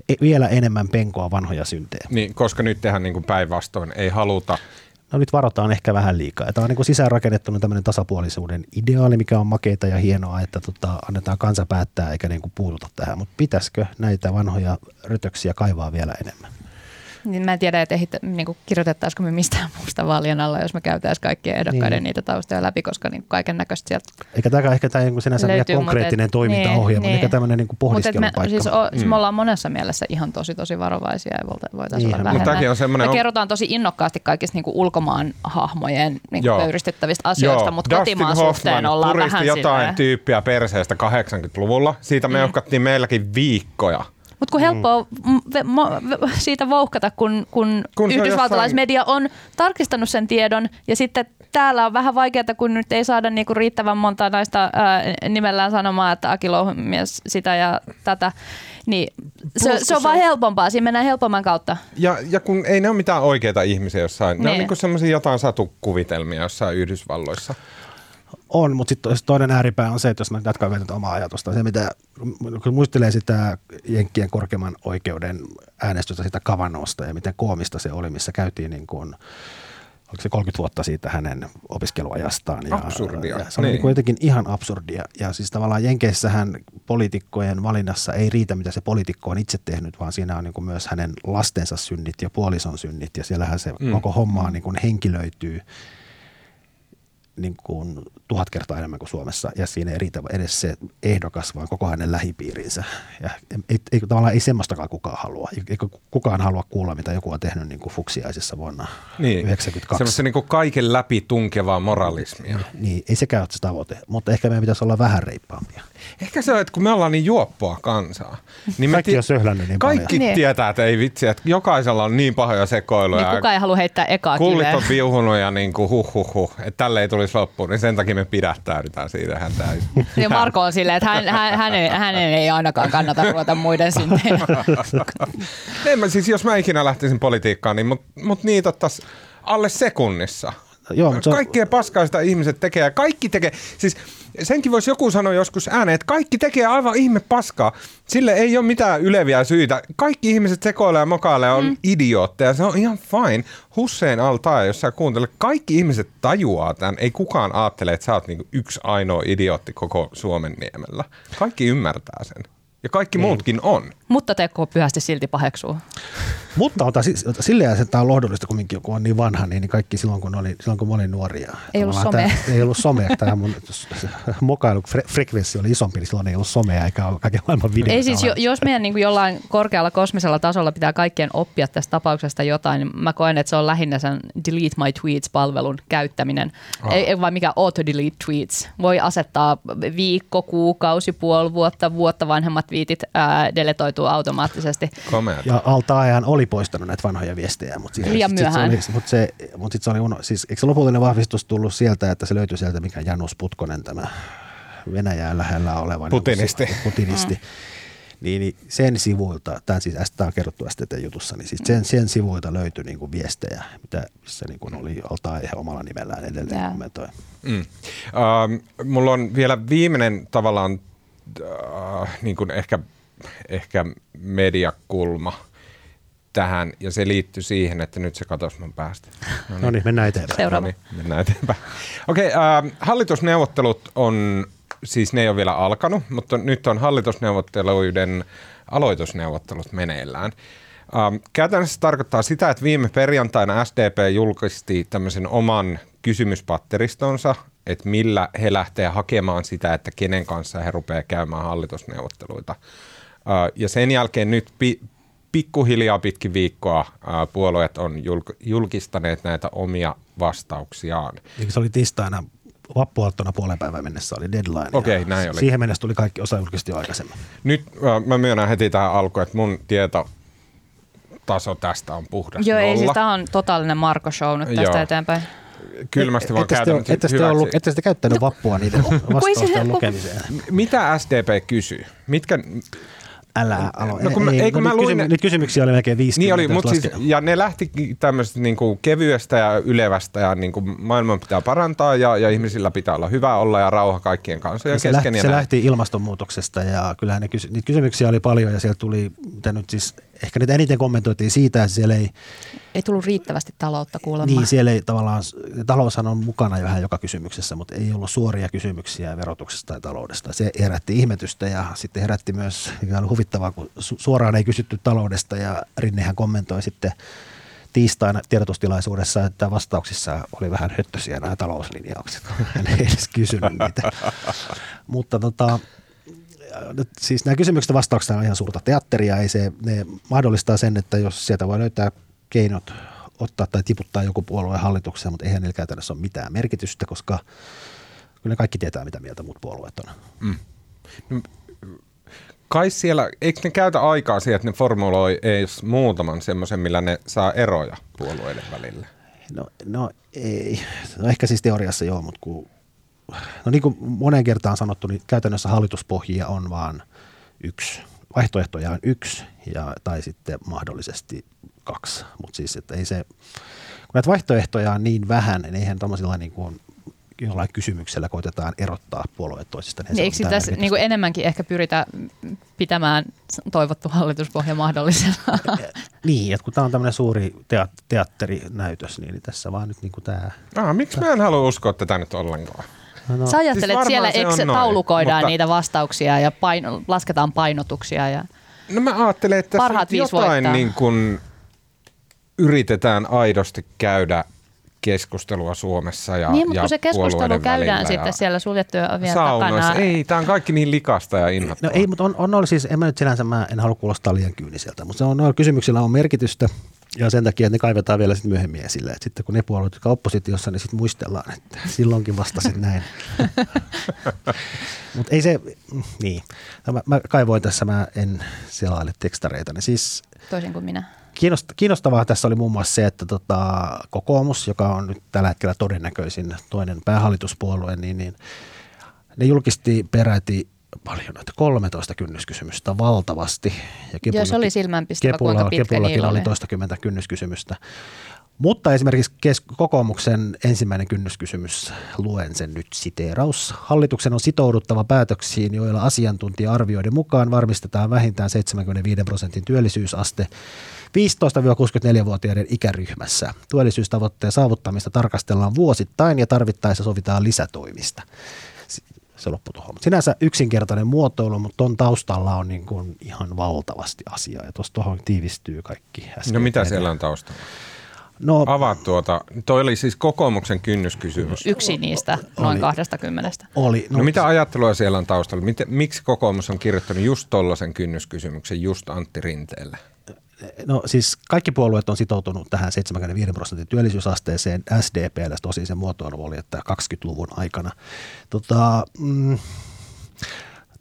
e- vielä enemmän penkoa vanhoja syntejä? Niin, koska nyt tehdään niin kuin päinvastoin, ei haluta. No nyt varotaan ehkä vähän liikaa. Tämä on niin sisäänrakennettuna tämmöinen tasapuolisuuden ideaali, mikä on makeita ja hienoa, että tota, annetaan kansa päättää eikä niin kuin puututa tähän. Mutta pitäisikö näitä vanhoja rötöksiä kaivaa vielä enemmän? Niin mä en tiedä, että ehitä, niin kuin kirjoitettaisiko me mistään muusta vaalien alla, jos me käytäisiin kaikkien ehdokkaiden Niin. niitä taustoja läpi, koska niin kaiken näköistä sieltä Eikä tämä ehkä tämä niin sinänsä Löytyy, konkreettinen mutta toimintaohjelma, niin, niin, eikä niin. tämmöinen niin Mutta pohdiskelupaikka. me, siis, o, siis me ollaan monessa mielessä ihan tosi tosi varovaisia ja voitaisiin Niin, olla mutta vähemmän. on semmoinen- me kerrotaan tosi innokkaasti kaikista niin kuin ulkomaan hahmojen niin Joo. kuin pöyristyttävistä asioista, mutta Dustin kotimaan Hoffman suhteen ollaan puristi vähän jotain silleen. tyyppiä perseestä 80-luvulla. Siitä me uhkattiin meilläkin viikkoja. Mutta kun helppoa mm. mo, ve, siitä vouhkata, kun, kun, Kun on yhdysvaltalaismedia on tarkistanut sen tiedon ja sitten täällä on vähän vaikeaa, kun nyt ei saada niinku riittävän monta näistä ää, nimellään sanomaan, että Aki Louhimies sitä ja tätä, niin se, Plus, se on vaan on- helpompaa, siinä mennään helpomman kautta. Ja, ja kun ei ne ole mitään oikeita ihmisiä jossain. Ne on Niin. niin semmoisia jotain satukuvitelmia jossain Yhdysvalloissa. On, mutta sitten toinen ääripää on se, että jos mä jatkan vielä tätä omaa ajatusta, se mitä, kun muistelee sitä Jenkkien korkeimman oikeuden äänestystä sitä Kavanausta ja miten koomista se oli, missä käytiin niin kuin, oliko se 30 vuotta siitä hänen opiskeluajastaan. Ja, Absurdia, Ja se oli niin. niin. jotenkin ihan absurdia. Ja siis tavallaan Jenkeissähän poliitikkojen valinnassa ei riitä, mitä se poliitikko on itse tehnyt, vaan siinä on niin kuin myös hänen lastensa synnit ja puolison synnit. Ja siellähän se Mm. koko homma niin kuin henkilöityy niin kuin tuhat kertaa enemmän kuin Suomessa, ja siinä ei riitä edes se ehdokas, vaan koko hänen lähipiirinsä. Ja ei, ei, tavallaan ei semmoistakaan kukaan halua. Eikö kukaan halua kuulla, mitä joku on tehnyt niin kuin fuksiaisessa vuonna Niin. 1992. Semmoista niin kuin kaiken läpi tunkevaa moralismia. Niin, ei sekään ole se tavoite, mutta ehkä meidän pitäisi olla vähän reippaampia. Ehkä se on, että kun me ollaan niin juoppoa kansaa. Niin me Kaikki on söhlännyt niin Kaikki paljon. Niin. tietää, että ei vitsi, että jokaisella on niin pahoja sekoiluja. Niin kukaan ei halua heittää ekaa Kullit on viuhunut ja niin kuin huh, huh, huh, että tälle ei tulisi loppuun, niin sen takia me pidättäydytään siitä hän täysin. Ja Marko on silleen, että hän, hän, hänen, hänen ei ainakaan kannata ruveta muiden syntejä. en mä, siis jos mä ikinä lähtisin politiikkaan, niin mut, mut niitä ottais alle sekunnissa. Joo, mutta on- Kaikkea paskaa sitä ihmiset tekee ja kaikki tekee. Siis senkin voisi joku sanoa joskus ääneen, että kaikki tekee aivan ihme paskaa. Sille ei ole mitään yleviä syitä. Kaikki ihmiset sekoilee ja mokailee ja on mm. idiootteja. Se on ihan fine. Hussein altaa, jos sä kuuntelet, kaikki ihmiset tajuaa tämän. Ei kukaan ajattele, että sä oot niinku yksi ainoa idiootti koko Suomen niemellä. Kaikki ymmärtää sen. Ja kaikki muutkin on. Mutta Tekko pyhästi silti paheksuu. Mutta ota, si- ota, silleen että tämä on lohdullista kumminkin, kun on niin vanha, niin, niin kaikki silloin kun, oli, silloin kun mä olin nuoria. Ei ollut somea. Tämä, ei ollut somea. Tämä mun mokailu fre- frekvenssi oli isompi, niin silloin ei ollut somea eikä ollut kaiken maailman videoita. Ei siis, jo, jos meidän niin kuin jollain korkealla kosmisella tasolla pitää kaikkien oppia tästä tapauksesta jotain, niin mä koen, että se on lähinnä sen Delete My Tweets-palvelun käyttäminen. Ah. Ei, ei vaan mikä Auto-Delete Tweets. Voi asettaa viikko, kuukausi, puoli vuotta, vuotta vanhemmat viitit ää, deletoituu automaattisesti. Komea. Ja alta ajan oli poistanut näitä vanhoja viestejä, mutta siis, Liian sit se myöhään. oli, mutta se, mutta sit se oli uno, siis, eikö se lopullinen vahvistus tullut sieltä, että se löytyi sieltä, mikä Janus Putkonen tämä Venäjän lähellä oleva Putinisti. Niin, putinisti. Niin, niin sen sivuilta, tämä siis tämä on kerrottu STT jutussa, niin siis sen, sen sivuilta löytyi niin kuin viestejä, mitä missä niin kuin oli alta ihan omalla nimellään edelleen Jaa. kommentoi. Mm. Uh, mulla on vielä viimeinen tavallaan uh, niin kuin ehkä, ehkä mediakulma tähän, ja se liittyy siihen, että nyt se katosi mun päästä. No niin, mennään eteenpäin. Seuraava. No niin, mennään eteenpäin. Okei, okay, uh, hallitusneuvottelut on, siis ne ei ole vielä alkanut, mutta nyt on hallitusneuvotteluiden aloitusneuvottelut meneillään. Ähm, käytännössä tarkoittaa sitä, että viime perjantaina SDP julkisti tämmöisen oman kysymyspatteristonsa, että millä he lähtee hakemaan sitä, että kenen kanssa he rupeaa käymään hallitusneuvotteluita. Ja sen jälkeen nyt pi- pikkuhiljaa pitkin viikkoa puolueet on julk- julkistaneet näitä omia vastauksiaan. Eikö se oli tiistaina vappuaattona puolen päivän mennessä oli deadline. Okei, okay, näin oli. Siihen mennessä tuli kaikki osa julkisesti jo aikaisemmin. Nyt mä myönnän heti tähän alkuun, että mun tieto taso tästä on puhdas Joo, nolla. ei siis tämä on totaalinen Marko Show nyt tästä Joo. eteenpäin. Kylmästi vaan Ette käytän sitten ette sitten ollut, ette sitten käyttänyt vappua niiden kun ei se- vastausten lukemiseen. Mitä SDP kysyy? Mitkä, Älä alo. No kun mä- ei, kun mä nyt, luin nyt kysymyksiä oli melkein 50. niin oli, mutta siis, ja ne lähti tämmöisestä niin kuin kevyestä ja ylevästä ja niin kuin maailman pitää parantaa ja, ja ihmisillä pitää olla hyvä olla ja rauha kaikkien kanssa ja se, kesken. lähti, ja se näin. lähti ilmastonmuutoksesta ja kyllähän ne kysy- niitä kysymyksiä oli paljon ja sieltä tuli, mitä nyt siis, ehkä nyt eniten kommentoitiin siitä, että siellä ei, Ei tullut riittävästi taloutta kuulemma. niin siellä ei tavallaan, taloushan on mukana jo vähän joka kysymyksessä, mutta ei ollut suoria kysymyksiä verotuksesta tai taloudesta. Se herätti ihmetystä ja sitten herätti myös, mikä oli huvittavaa, kun su- suoraan ei kysytty taloudesta ja Rinnehän kommentoi sitten tiistaina tiedotustilaisuudessa, että vastauksissa oli vähän höttösiä nämä talouslinjaukset. Hän ei edes kysynyt niitä. Mutta tota, siis nämä kysymykset ja vastaukset on ihan suurta teatteria. Ei se, ne mahdollistaa sen, että jos sieltä voi löytää keinot ottaa tai tiputtaa joku puolueen hallitukseen, mutta eihän niillä käytännössä ole mitään merkitystä, koska kyllä ne kaikki tietää, mitä mieltä muut puolueet on. Kai siellä, eikö ne käytä aikaa siihen, että ne formuloi edes muutaman semmoisen, millä ne saa eroja puolueiden välillä? No, no ei. No ehkä siis teoriassa joo, mutta kun, no niin kuin moneen kertaan sanottu, niin käytännössä hallituspohjia on vaan yksi. Vaihtoehtoja on yksi ja, tai sitten mahdollisesti kaksi. Mutta siis, että ei se, kun näitä vaihtoehtoja on niin vähän, niin eihän tuommoisilla niin kuin jollain kysymyksellä koitetaan erottaa puolueet toisistaan. Niin, eikö tässä niin kuin enemmänkin ehkä pyritä pitämään toivottu hallituspohja mahdollisena? Niin, että kun tämä on tämmöinen suuri teat- teatterinäytös, niin tässä vaan nyt niin kuin tämä... Ah, miksi mä en halua uskoa tätä nyt ollenkaan? No, Sä ajattelet, Siis että siellä eikö noin, taulukoidaan mutta- niitä vastauksia ja paino, lasketaan painotuksia ja No mä ajattelen, että Parhaat jotain voittaa. niin kuin yritetään aidosti käydä keskustelua Suomessa ja niin, mutta ja kun se keskustelu käydään sitten siellä suljettuja ovien saunoissa. takana. Ei, tämä on kaikki niin likasta ja No inhottavaa. ei, mutta on, on ollut siis, en mä nyt sinänsä, mä en halua kuulostaa liian kyyniseltä, mutta se on, noilla kysymyksillä on merkitystä ja sen takia että ne kaivetaan vielä sitten myöhemmin esille. Et sitten kun ne puolueet, jotka oppositiossa, niin sitten muistellaan, että silloinkin vastasin näin. mutta ei se, niin. No Mä, mä kaivoin tässä, mä en selaile tekstareita, niin siis Toisin kuin minä. Kiinnost- Kiinnostavaa tässä oli muun muassa se, että tota, kokoomus, joka on nyt tällä hetkellä todennäköisin toinen päähallituspuolue, niin, niin ne julkisti peräti paljon noita 13 kynnyskysymystä valtavasti. Ja Joo, se oli silmänpistävä, Kepulla, kuinka pitkä Kepullakin oli toistakymmentä kynnyskysymystä. Mutta esimerkiksi kokoomuksen ensimmäinen kynnyskysymys, luen sen nyt siteeraus. Hallituksen on sitouduttava päätöksiin, joilla asiantuntija-arvioiden mukaan varmistetaan vähintään 75 prosentin työllisyysaste 15-64-vuotiaiden ikäryhmässä. Työllisyystavoitteen saavuttamista tarkastellaan vuosittain ja tarvittaessa sovitaan lisätoimista. Se loppui tuohon. Mut Sinänsä yksinkertainen muotoilu, mutta tuon taustalla on niin kuin ihan valtavasti asiaa. Ja tuossa tuohon tiivistyy kaikki äsken. No mitä siellä on taustalla? No, Avaa tuota. Toi oli siis kokoomuksen kynnyskysymys. Yksi niistä noin Oli. 20. oli. No, mitä ajattelua siellä on taustalla? Miten, miksi kokoomus on kirjoittanut just tollaisen kynnyskysymyksen just Antti Rinteelle? No siis kaikki puolueet on sitoutunut tähän 75 prosentin työllisyysasteeseen. SDPllä tosi se muotoilu oli, että 20-luvun aikana. Tota, mm,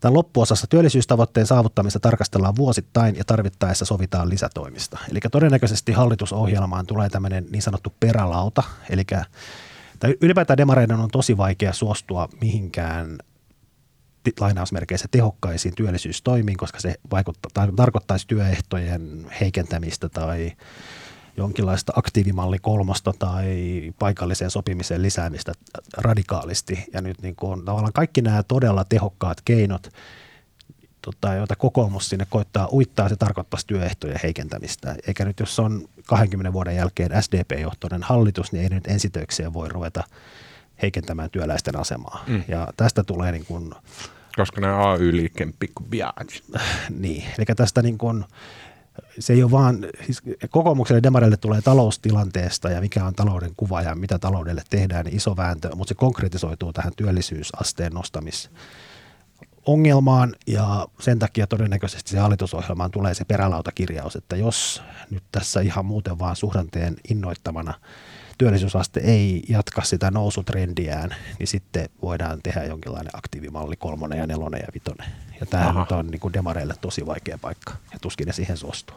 Tämän loppuosassa työllisyystavoitteen saavuttamista tarkastellaan vuosittain ja tarvittaessa sovitaan lisätoimista. Eli todennäköisesti hallitusohjelmaan tulee tämmöinen niin sanottu perälauta, eli ylipäätään demareiden on tosi vaikea suostua mihinkään lainausmerkeissä tehokkaisiin työllisyystoimiin, koska se vaikuttaa, tai tarkoittaisi työehtojen heikentämistä tai jonkinlaista aktiivimalli kolmosta tai paikalliseen sopimiseen lisäämistä radikaalisti. Ja nyt niin kuin, tavallaan kaikki nämä todella tehokkaat keinot, tota, joita kokoomus sinne koittaa uittaa, se tarkoittaisi työehtojen heikentämistä. Eikä nyt, jos on 20 vuoden jälkeen SDP-johtoinen hallitus, niin ei nyt ensitöikseen voi ruveta heikentämään työläisten asemaa. Mm. Ja tästä tulee niin kuin, Koska nämä AY-liikkeen pikku niin, eli tästä niin kuin, se ei ole vaan, siis kokoomukselle demareille tulee taloustilanteesta ja mikä on talouden kuva ja mitä taloudelle tehdään, niin iso vääntö, mutta se konkretisoituu tähän työllisyysasteen nostamis ongelmaan ja sen takia todennäköisesti se hallitusohjelmaan tulee se perälautakirjaus, että jos nyt tässä ihan muuten vaan suhdanteen innoittamana työllisyysaste ei jatka sitä nousutrendiään, niin sitten voidaan tehdä jonkinlainen aktiivimalli kolmonen ja nelonen ja vitonen. Ja tämä nyt on niin kuin demareille tosi vaikea paikka ja tuskin ne siihen suostuu.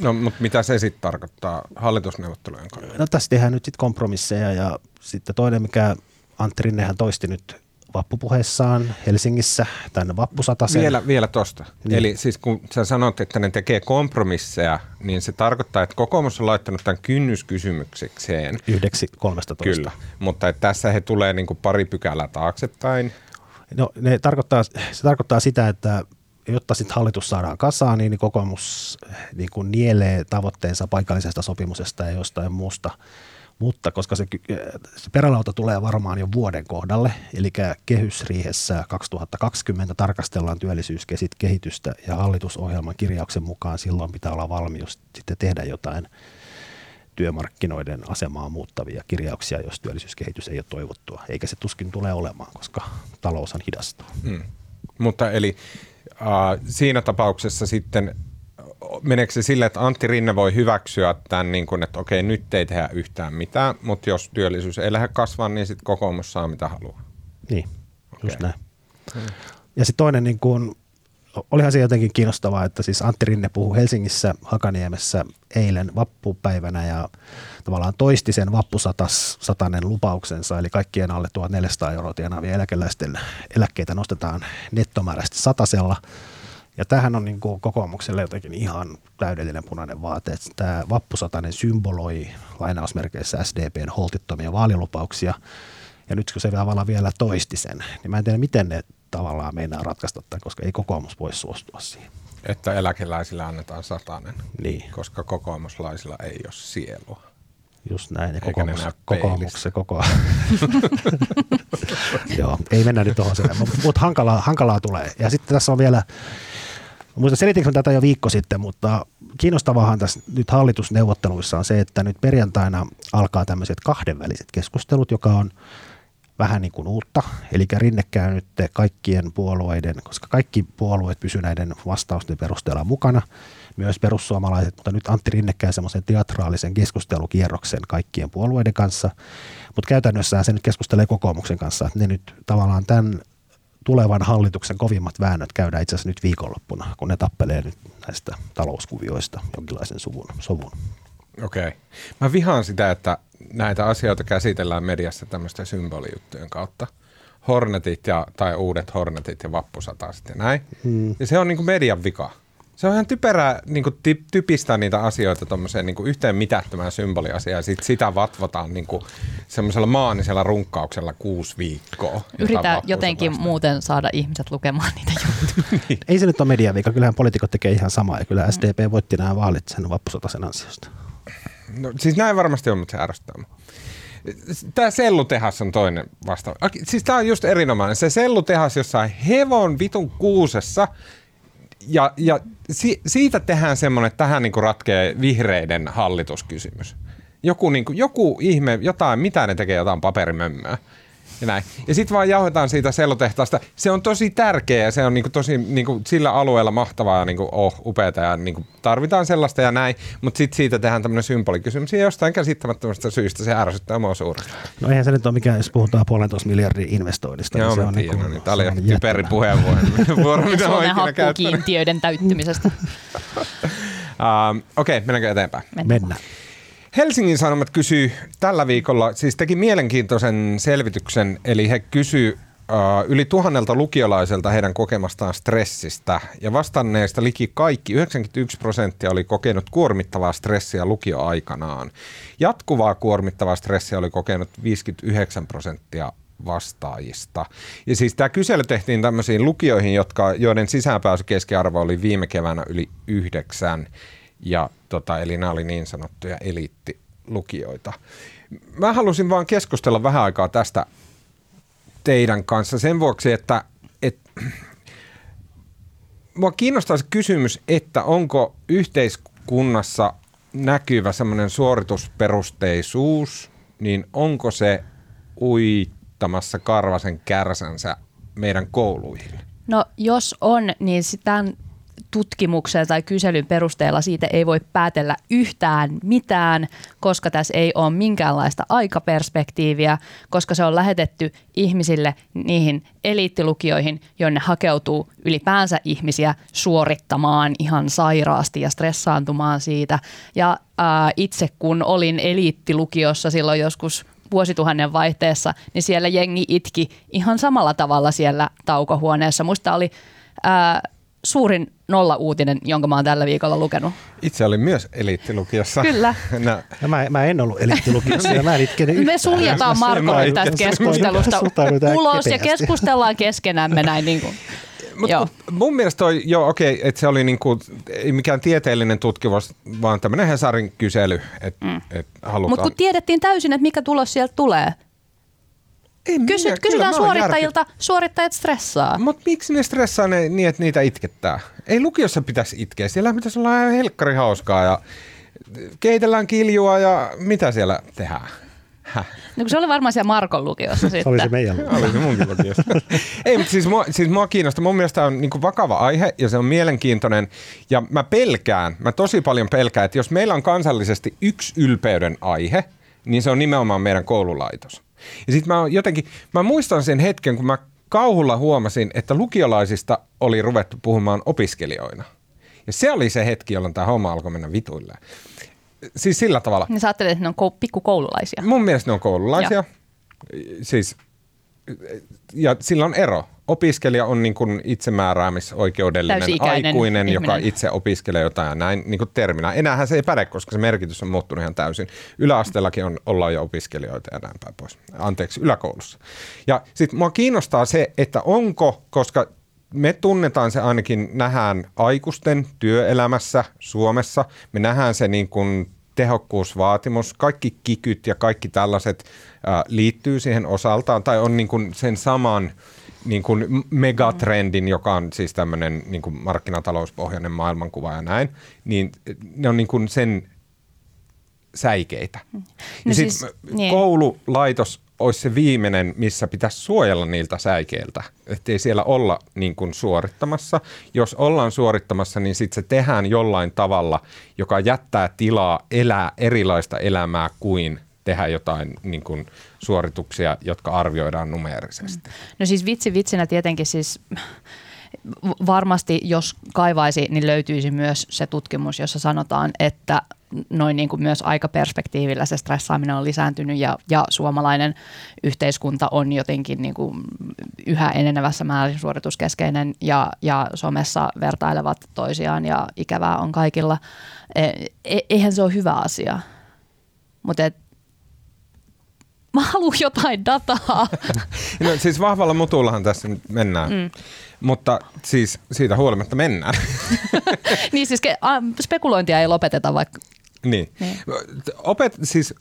No, mutta mitä se sitten tarkoittaa hallitusneuvottelujen kannalta? No tässä tehdään nyt sitten kompromisseja ja sitten toinen, mikä Antti Rinnehän toisti nyt vappupuheessaan Helsingissä tänne vappusatasen. Vielä, vielä tosta. Niin. Eli siis kun sä sanot, että ne tekee kompromisseja, niin se tarkoittaa, että kokoomus on laittanut tämän kynnyskysymyksekseen. Yhdeksi kolmesta toista. Kyllä, mutta että tässä he tulee niin kuin pari pykälää taaksepäin. No ne tarkoittaa, se tarkoittaa sitä, että jotta sitten hallitus saadaan kasaan, niin kokoomus niin kuin nielee tavoitteensa paikallisesta sopimusesta ja jostain muusta mutta koska se, se perälauta tulee varmaan jo vuoden kohdalle, eli kehysriihessä 2020 tarkastellaan työllisyyskehitystä ja hallitusohjelman kirjauksen mukaan silloin pitää olla valmius sitten tehdä jotain työmarkkinoiden asemaa muuttavia kirjauksia, jos työllisyyskehitys ei ole toivottua, eikä se tuskin tule olemaan, koska taloushan hidastuu. Hmm. Mutta eli äh, siinä tapauksessa sitten meneekö se sille, että Antti Rinne voi hyväksyä tämän, niin kuin, että okei, nyt ei tehdä yhtään mitään, mutta jos työllisyys ei lähde kasvamaan, niin sitten kokoomus saa mitä haluaa. Niin, okay. just näin. Hmm. Ja sitten toinen, niin kuin, olihan se jotenkin kiinnostavaa, että siis Antti Rinne puhui Helsingissä Hakaniemessä eilen vappupäivänä ja tavallaan toisti sen vappusatanen lupauksensa, eli kaikkien alle 1400 euroa tienaavien eläkeläisten eläkkeitä nostetaan nettomääräisesti satasella – ja tämähän on niin kuin kokoomukselle jotenkin ihan täydellinen punainen vaate, että tämä vappusatainen symboloi lainausmerkeissä SDPn holtittomia vaalilupauksia. Ja nyt kun se vielä, vielä toisti sen, niin mä en tiedä, miten ne tavallaan meinaa ratkaista tämän, koska ei kokoomus voi suostua siihen. Että eläkeläisille annetaan satanen, niin. koska kokoomuslaisilla ei ole sielua. Just näin, ja kokoomus, kokoomus koko Joo, ei mennä nyt tuohon mutta mut hankalaa, hankalaa tulee. Ja sitten tässä on vielä Muista selitinkö tätä jo viikko sitten, mutta kiinnostavahan tässä nyt hallitusneuvotteluissa on se, että nyt perjantaina alkaa tämmöiset kahdenväliset keskustelut, joka on vähän niin kuin uutta. Eli Rinne käy nyt kaikkien puolueiden, koska kaikki puolueet pysyvät näiden vastausten perusteella mukana, myös perussuomalaiset, mutta nyt Antti Rinne käy semmoisen teatraalisen keskustelukierroksen kaikkien puolueiden kanssa. Mutta käytännössä se nyt keskustelee kokoomuksen kanssa, että ne nyt tavallaan tämän tulevan hallituksen kovimmat väännöt käydään itse asiassa nyt viikonloppuna, kun ne tappelee nyt näistä talouskuvioista jonkinlaisen suvun, sovun. Okei. Okay. Mä vihaan sitä, että näitä asioita käsitellään mediassa tämmöisten symbolijuttujen kautta. Hornetit ja, tai uudet Hornetit ja vappusataset ja näin. Hmm. Ja se on niin kuin median vika. Se on ihan typerää niin kuin typistää niitä asioita tuommoiseen niin yhteen mitättömään symboliasiaan ja sit sitä vatvotaan niin kuin semmoisella maanisella runkkauksella kuusi viikkoa. Yritä jotenkin muuten saada ihmiset lukemaan niitä juttuja. niin. Ei se nyt ole mediavika, kyllähän poliitikot tekee ihan samaa ja kyllä SDP voitti nämä vaalit sen vappusatasen ansiosta. No siis näin varmasti on, mutta se ärsyttää. Tämä sellutehas on toinen vastaava. Siis tämä on just erinomainen. Se sellutehas jossain hevon vitun kuusessa – ja, ja si, siitä tehdään semmoinen, että tähän niin ratkee vihreiden hallituskysymys. Joku, niin kuin, joku ihme, jotain, mitä ne tekee, jotain paperimömmöä. Ja, näin. ja sitten vaan jauhetaan siitä sellotehtaasta. Se on tosi tärkeä ja se on niinku tosi niinku sillä alueella mahtavaa ja niinku, oh, upeata ja niinku, tarvitaan sellaista ja näin. Mutta sitten siitä tehdään tämmöinen symbolikysymys ja jostain käsittämättömästä syystä se ärsyttää mua suuresti. No eihän se nyt ole mikään, jos puhutaan puolentoista miljardin investoinnista. Joo, niin se on tiedän, niinku, niin, tämä oli typeri puheenvuoro, mitä Suomen hakkukiintiöiden täyttymisestä. uh, Okei, okay, mennäänkö eteenpäin? Mennään. Mennään. Helsingin Sanomat kysyy tällä viikolla, siis teki mielenkiintoisen selvityksen, eli he kysyy uh, yli tuhannelta lukiolaiselta heidän kokemastaan stressistä. Ja vastanneista liki kaikki, 91 prosenttia oli kokenut kuormittavaa stressiä lukioaikanaan. Jatkuvaa kuormittavaa stressiä oli kokenut 59 prosenttia vastaajista. Ja siis tämä kysely tehtiin tämmöisiin lukioihin, jotka, joiden sisäänpääsy keskiarvo oli viime keväänä yli yhdeksän. Ja tota, eli nämä oli niin sanottuja eliittilukijoita. Mä halusin vaan keskustella vähän aikaa tästä teidän kanssa sen vuoksi, että et, mua kiinnostaa se kysymys, että onko yhteiskunnassa näkyvä semmoinen suoritusperusteisuus, niin onko se uittamassa karvasen kärsänsä meidän kouluihin? No jos on, niin tämän tutkimuksen tai kyselyn perusteella siitä ei voi päätellä yhtään mitään, koska tässä ei ole minkäänlaista aikaperspektiiviä, koska se on lähetetty ihmisille niihin eliittilukioihin, jonne hakeutuu ylipäänsä ihmisiä suorittamaan ihan sairaasti ja stressaantumaan siitä. Ja ää, itse kun olin eliittilukiossa silloin joskus vuosituhannen vaihteessa, niin siellä jengi itki ihan samalla tavalla siellä taukohuoneessa. Musta oli ää, suurin nolla-uutinen, jonka mä oon tällä viikolla lukenut. Itse olin myös eliittilukiossa. Kyllä. Nä, Ja mä, mä en ollut eliittilukiossa ja mä en itkene Me suljetaan Marko tästä keskustelusta ulos ja keskustellaan keskenämme näin. Niin kuin. Mut, Joo. mun mielestä toi, joo okei, että se oli niinku, ei mikään tieteellinen tutkimus, vaan tämmöinen Hesarin kysely, että mm. et halutaan. Mutta kun tiedettiin täysin, että mikä tulos sieltä tulee. Ei Kysy, minä- kyllä kysytään suorittajilta, suorittajat stressaa. Mutta miksi ne stressaa ne niin, että niitä itkettää? Ei lukiossa pitäisi itkeä. Siellä pitäisi olla ihan helkkari hauskaa ja keitellään kiljua ja mitä siellä tehdään? Häh? No, kun se oli varmaan siellä Markon lukiossa sitten. Oli se meidän luku. Oli se munkin lukiossa. Ei, mutta siis mua, siis mua kiinnostaa. Mun mielestä tämä on niin vakava aihe ja se on mielenkiintoinen. Ja mä pelkään, mä tosi paljon pelkään, että jos meillä on kansallisesti yksi ylpeyden aihe, niin se on nimenomaan meidän koululaitos. Ja sitten mä jotenkin, mä muistan sen hetken, kun mä kauhulla huomasin, että lukiolaisista oli ruvettu puhumaan opiskelijoina. Ja se oli se hetki, jolloin tämä homma alkoi mennä vituille. Siis sillä tavalla. Niin sä ajattelet, että ne on kou- pikkukoululaisia. Mun mielestä ne on koululaisia. Siis, ja sillä on ero. Opiskelija on niin kuin itsemääräämisoikeudellinen aikuinen, joka ihminen. itse opiskelee jotain ja näin niin kuin terminä. Enäähän se ei päde, koska se merkitys on muuttunut ihan täysin. Yläasteellakin on, ollaan jo opiskelijoita ja näin päin pois. Anteeksi, yläkoulussa. Ja sitten mua kiinnostaa se, että onko, koska me tunnetaan se ainakin, nähdään aikuisten työelämässä Suomessa. Me nähdään se niin kuin tehokkuusvaatimus, kaikki kikyt ja kaikki tällaiset liittyy siihen osaltaan tai on niin kuin sen saman niin kuin megatrendin, joka on siis tämmöinen niin kuin markkinatalouspohjainen maailmankuva ja näin, niin ne on niin kuin sen säikeitä. No ja siis, siis, niin. niin. koululaitos olisi se viimeinen, missä pitäisi suojella niiltä säikeiltä, ettei siellä olla niin kuin suorittamassa. Jos ollaan suorittamassa, niin sitten se tehdään jollain tavalla, joka jättää tilaa elää erilaista elämää kuin tehdä jotain niin kuin suorituksia, jotka arvioidaan numeerisesti. No siis vitsi vitsinä tietenkin siis varmasti jos kaivaisi, niin löytyisi myös se tutkimus, jossa sanotaan, että noin niin kuin myös aikaperspektiivillä se stressaaminen on lisääntynyt ja, ja suomalainen yhteiskunta on jotenkin niin kuin yhä enenevässä määrin suorituskeskeinen ja, ja somessa vertailevat toisiaan ja ikävää on kaikilla. E, e- eihän se ole hyvä asia, mutta et, mä haluan jotain dataa. No, siis vahvalla mutullahan tässä nyt mennään, mm. mutta siis siitä huolimatta mennään. niin siis ke- a, spekulointia ei lopeteta vaikka. Niin. Niin. Opet, siis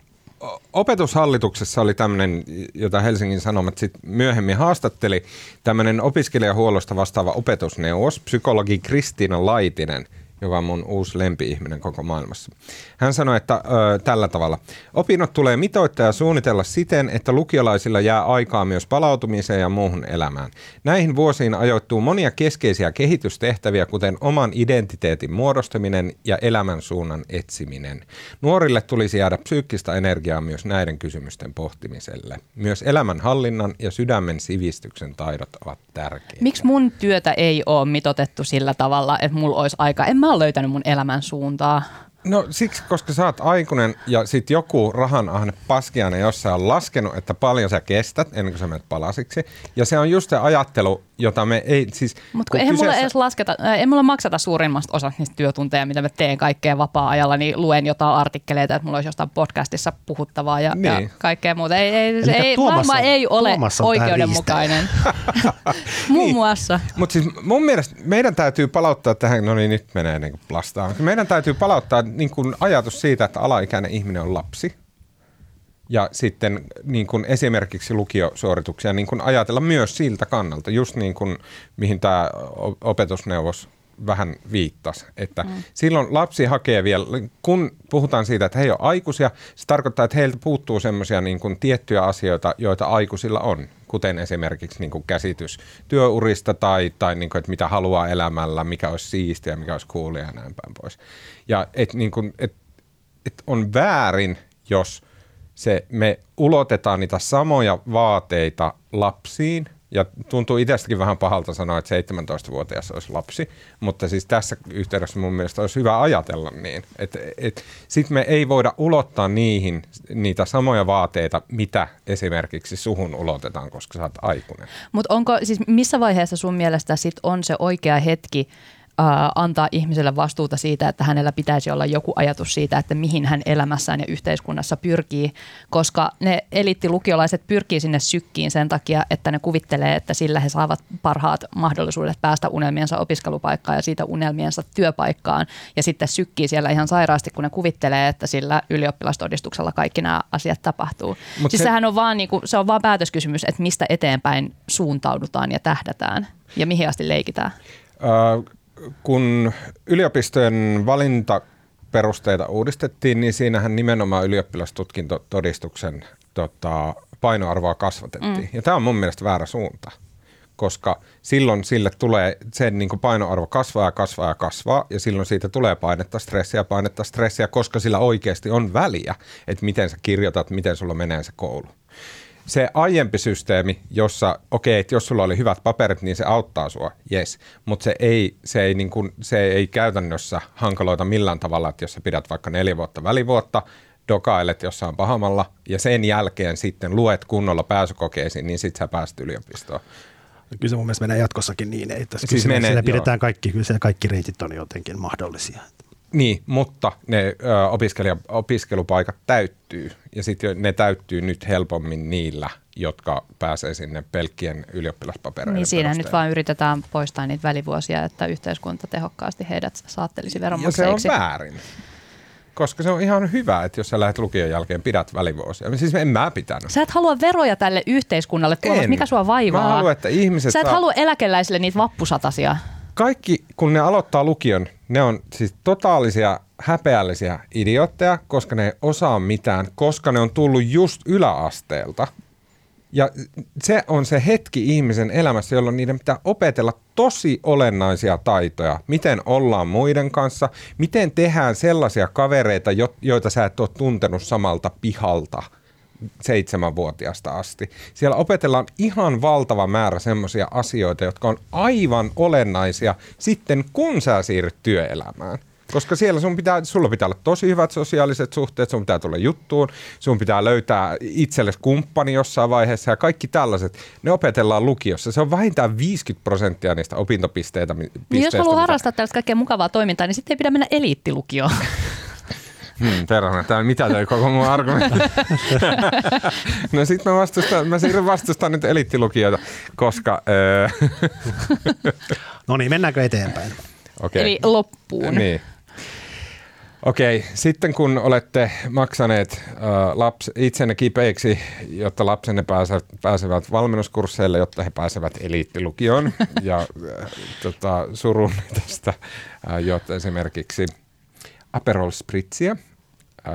opetushallituksessa oli tämmöinen, jota Helsingin Sanomat sit myöhemmin haastatteli, tämmöinen opiskelijahuollosta vastaava opetusneuvos, psykologi Kristiina Laitinen, joka on mun uusi lempi-ihminen koko maailmassa. Hän sanoi, että ö, tällä tavalla. Opinnot tulee mitoittaa ja suunnitella siten, että lukiolaisilla jää aikaa myös palautumiseen ja muuhun elämään. Näihin vuosiin ajoittuu monia keskeisiä kehitystehtäviä, kuten oman identiteetin muodostaminen ja elämän suunnan etsiminen. Nuorille tulisi jäädä psyykkistä energiaa myös näiden kysymysten pohtimiselle. Myös elämänhallinnan ja sydämen sivistyksen taidot ovat tärkeitä. Miksi mun työtä ei ole mitotettu sillä tavalla, että mulla olisi aika? En mä ole löytänyt mun elämän suuntaa. No siksi, koska sä oot aikuinen ja sit joku rahanahne paskiainen jossain on laskenut, että paljon sä kestät ennen kuin sä menet palasiksi. Ja se on just se ajattelu, jota me ei siis... Mutta eihän mulla edes lasketa, äh, ei mulla makseta suurimmasta osasta niistä työtunteja, mitä mä teen kaikkea vapaa-ajalla, niin luen jotain artikkeleita, että mulla olisi jostain podcastissa puhuttavaa ja, ja Niin. kaikkea muuta. Ei, ei, se ei, Tuomas maailma on- ei ole Tuomas on tää oikeudenmukainen. Muun Niin. muassa. Mutta siis mun mielestä meidän täytyy palauttaa tähän, no niin nyt menee niin kuin plastaan. Meidän täytyy palauttaa niin kuin ajatus siitä, että alaikäinen ihminen on lapsi. Ja sitten niin kuin esimerkiksi lukiosuorituksia niin kuin ajatella myös siltä kannalta, just niin kuin mihin tämä opetusneuvos vähän viittasi, että mm. silloin lapsi hakee vielä, kun puhutaan siitä, että he ei ole aikuisia, se tarkoittaa, että heiltä puuttuu semmoisia niin kuin tiettyjä asioita, joita aikuisilla on, kuten esimerkiksi niin kuin käsitys työurista tai, tai niin kuin, että mitä haluaa elämällä, mikä olisi siistiä, mikä olisi coolia ja näin päin pois. Ja että niin kuin, et, et on väärin, jos se, me ulotetaan niitä samoja vaateita lapsiin – ja tuntuu itsestäkin vähän pahalta sanoa, että 17-vuotias olisi lapsi, mutta siis tässä yhteydessä mun mielestä olisi hyvä ajatella niin. Sitten me ei voida ulottaa niihin niitä samoja vaateita, mitä esimerkiksi suhun ulotetaan, koska sä oot aikuinen. Mutta onko, siis missä vaiheessa sun mielestä sit on se oikea hetki antaa ihmiselle vastuuta siitä, että hänellä pitäisi olla joku ajatus siitä, että mihin hän elämässään ja yhteiskunnassa pyrkii, koska ne eliittilukiolaiset pyrkii sinne sykkiin sen takia, että ne kuvittelee, että sillä he saavat parhaat mahdollisuudet päästä unelmiensa opiskelupaikkaan ja siitä unelmiensa työpaikkaan ja sitten sykkii siellä ihan sairaasti, kun ne kuvittelee, että sillä ylioppilastodistuksella kaikki nämä asiat tapahtuu. Mut siis se, sehän on vaan, niinku, se on vaan päätöskysymys, että mistä eteenpäin suuntaudutaan ja tähdätään ja mihin asti leikitään. Kun yliopistojen valintaperusteita uudistettiin, niin siinähän nimenomaan ylioppilastutkintotodistuksen tota, painoarvoa kasvatettiin. Mm. Ja tämä on mun mielestä väärä suunta, koska silloin sille tulee, sen niin kuin painoarvo kasvaa ja kasvaa ja kasvaa, ja silloin siitä tulee painetta, stressiä, painetta, stressiä, koska sillä oikeasti on väliä, että miten sä kirjoitat, miten sulla menee se koulu se aiempi systeemi, jossa, okei, okay, että jos sulla oli hyvät paperit, niin se auttaa sua, yes, mutta se ei, se, ei niin kuin, se ei käytännössä hankaloita millään tavalla, että jos sä pidät vaikka neljä vuotta välivuotta, dokailet jossain pahamalla ja sen jälkeen sitten luet kunnolla pääsykokeisiin, niin sitten sä pääset yliopistoon. Kyllä se mun mielestä menee jatkossakin niin, että siis menee, pidetään kaikki, kyllä kaikki reitit on jotenkin mahdollisia. Niin, mutta ne ö, opiskelija, opiskelupaikat täyttyy ja sitten ne täyttyy nyt helpommin niillä, jotka pääsee sinne pelkkien ylioppilaspapereiden Niin siinä nyt vaan yritetään poistaa niitä välivuosia, että yhteiskunta tehokkaasti heidät saattelisi veronmaksajiksi. Ja se on väärin. Koska se on ihan hyvä, että jos sä lähdet lukion jälkeen, pidät välivuosia. Siis en mä pitänyt. Sä et halua veroja tälle yhteiskunnalle, Tuomas, mikä sua vaivaa? Mä haluan, että ihmiset Sä et saa... halua eläkeläisille niitä vappusatasia kaikki, kun ne aloittaa lukion, ne on siis totaalisia häpeällisiä idiootteja, koska ne ei osaa mitään, koska ne on tullut just yläasteelta. Ja se on se hetki ihmisen elämässä, jolloin niiden pitää opetella tosi olennaisia taitoja. Miten ollaan muiden kanssa, miten tehdään sellaisia kavereita, joita sä et ole tuntenut samalta pihalta – seitsemänvuotiaasta asti. Siellä opetellaan ihan valtava määrä semmoisia asioita, jotka on aivan olennaisia sitten, kun sä siirryt työelämään. Koska siellä sun pitää, sulla pitää olla tosi hyvät sosiaaliset suhteet, sun pitää tulla juttuun, sun pitää löytää itsellesi kumppani jossain vaiheessa ja kaikki tällaiset, ne opetellaan lukiossa. Se on vähintään 50 prosenttia niistä opintopisteitä. Niin jos haluaa harrastaa tällaista kaikkea mukavaa toimintaa, niin sitten ei pidä mennä eliittilukioon. Hmm, perhana, tämä mitä toi koko mun argumentti. no sit mä vastustan, mä siirryn vastustaan nyt elittilukijoita, koska... Öö... no niin, mennäänkö eteenpäin? Okay. Eli loppuun. Niin. Okei, sitten kun olette maksaneet äh, laps, itsenne kipeiksi, jotta lapsenne pääsevät, pääsevät valmennuskursseille, jotta he pääsevät eliittilukioon ja äh, tota, surun tästä, äh, jotta esimerkiksi Aperol Spritzia –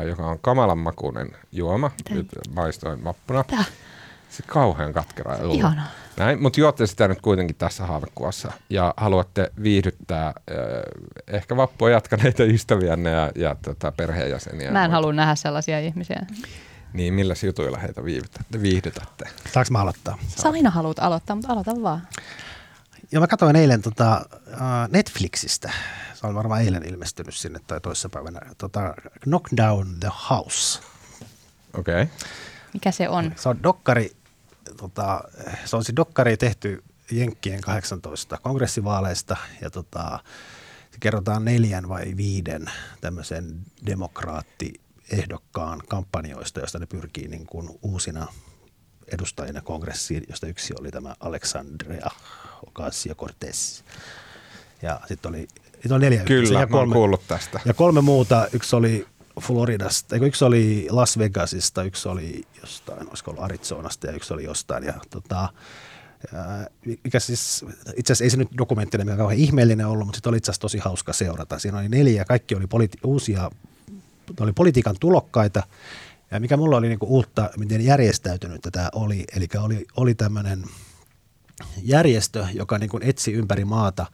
joka on kamalan makuinen juoma. Nyt maistoin vappuna. Tää. Se kauhean katkera. Ihanaa. Näin, mutta juotte sitä nyt kuitenkin tässä haavekuvassa ja haluatte viihdyttää äh, ehkä vappua jatkaneita ystäviänne ja, ja tota, perheenjäseniä. Mä en halua nähdä sellaisia ihmisiä. Niin, millä jutuilla heitä viihdytätte? viihdytätte? Saanko mä aloittaa? Sä aina haluat aloittaa, mutta aloita vaan. Ja mä katsoin eilen tota, Netflixistä se on varmaan eilen ilmestynyt sinne tai toissapäivänä, tota, Knockdown the House. Okei. Okay. Mikä se on? Se on dokkari, tota, se on siis dokkari tehty Jenkkien 18 kongressivaaleista ja tota, se kerrotaan neljän vai viiden tämmöisen demokraattiehdokkaan kampanjoista, joista ne pyrkii niin kuin uusina edustajina kongressiin, josta yksi oli tämä Alexandria Ocasio-Cortez. Ja sitten oli Niitä on neljä Kyllä, ja kolme, kuullut tästä. Ja kolme muuta, yksi oli Floridasta, yksi oli Las Vegasista, yksi oli jostain, olisiko ollut Arizonasta ja yksi oli jostain. Ja tota, mikä siis, itse asiassa ei se nyt dokumenttina mikä kauhean ihmeellinen ollut, mutta se oli itse asiassa tosi hauska seurata. Siinä oli neljä, kaikki oli politi- uusia, oli politiikan tulokkaita, ja mikä mulla oli niinku uutta, miten järjestäytynyt tätä oli, eli oli, oli tämmöinen järjestö, joka niinku etsi ympäri maata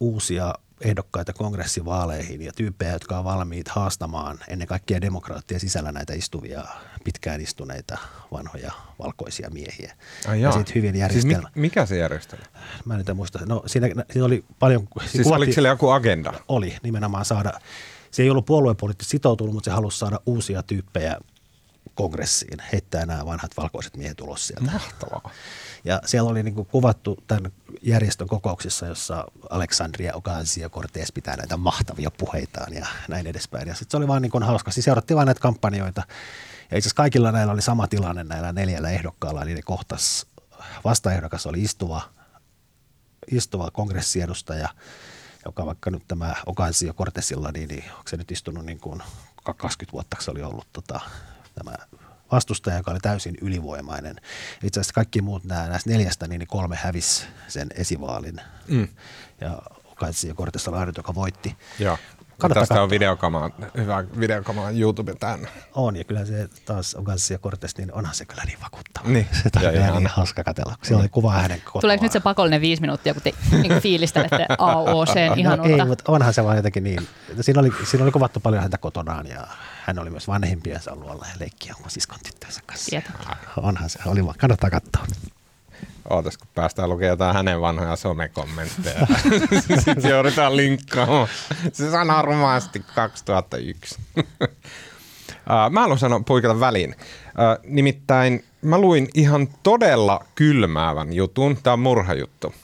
uusia ehdokkaita kongressivaaleihin ja tyyppejä, jotka on valmiit haastamaan ennen kaikkea demokraattia sisällä näitä istuvia, pitkään istuneita vanhoja valkoisia miehiä. Ai ja sitten hyvin järjestelmä. Siis mi- mikä se järjestelmä? Mä en muista. No siinä, siinä oli paljon... Siis kuvatti, oliko siellä joku agenda? Oli, nimenomaan saada. Se ei ollut puoluepoliittisesti sitoutunut, mutta se halusi saada uusia tyyppejä kongressiin, heittää nämä vanhat valkoiset miehet ulos sieltä. Mahtavaa. Ja siellä oli niin kuin kuvattu tämän järjestön kokouksissa, jossa Aleksandria Ocasio-Cortez pitää näitä mahtavia puheitaan ja näin edespäin. Ja sitten se oli vaan niin kuin hauska. Siis seurattiin vaan näitä kampanjoita. Ja itse asiassa kaikilla näillä oli sama tilanne näillä neljällä ehdokkaalla. Niiden kohtas vastaehdokas oli istuva, istuva kongressiedustaja, joka vaikka nyt tämä Ocasio-Cortezilla, niin, niin onko se nyt istunut niin kuin 20 vuotta se oli ollut tota, tämä vastustaja, joka oli täysin ylivoimainen. Itse asiassa kaikki muut nämä, näistä neljästä, niin kolme hävisi sen esivaalin. Mm. Ja Kaitsi ja Kortessa joka voitti. Joo. Kannattaa Tästä katsoa. on videokamaa, hyvä videokamaa YouTube täynnä. On, ja kyllä se taas Ogansi ja Cortes, niin onhan se kyllä niin vakuuttava. Niin. Se on ihan niin hauska katsella, kun siellä oli kuva hänen kotoaan. Tuleeko nyt se pakollinen viisi minuuttia, kun te niin fiilistelette AOC ihan no, Ei, mutta onhan se vaan jotenkin niin. Siinä oli, siinä oli kuvattu paljon häntä kotonaan ja hän oli myös vanhempiensa luolla ja leikkiä oma siskon tyttönsä kanssa. Onhan se, oli vaan, kannattaa katsoa. Ootas, kun päästään lukemaan jotain hänen vanhoja somekommentteja. Sitten joudutaan linkkaamaan. Se sanoo rumaasti 2001. mä haluan sanoa poikata väliin. nimittäin mä luin ihan todella kylmäävän jutun. Tämä on murhajuttu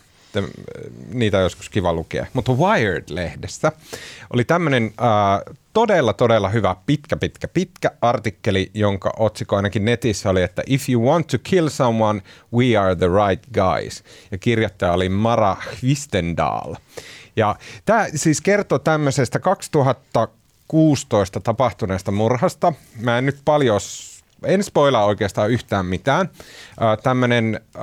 niitä on joskus kiva lukea. Mutta Wired-lehdessä oli tämmöinen äh, todella, todella hyvä, pitkä, pitkä, pitkä artikkeli, jonka otsikko ainakin netissä oli, että If you want to kill someone, we are the right guys. Ja kirjoittaja oli Mara Hvistendal. Ja tämä siis kertoo tämmöisestä 2016 tapahtuneesta murhasta. Mä en nyt paljon en spoilaa oikeastaan yhtään mitään. Äh, tämmöinen äh,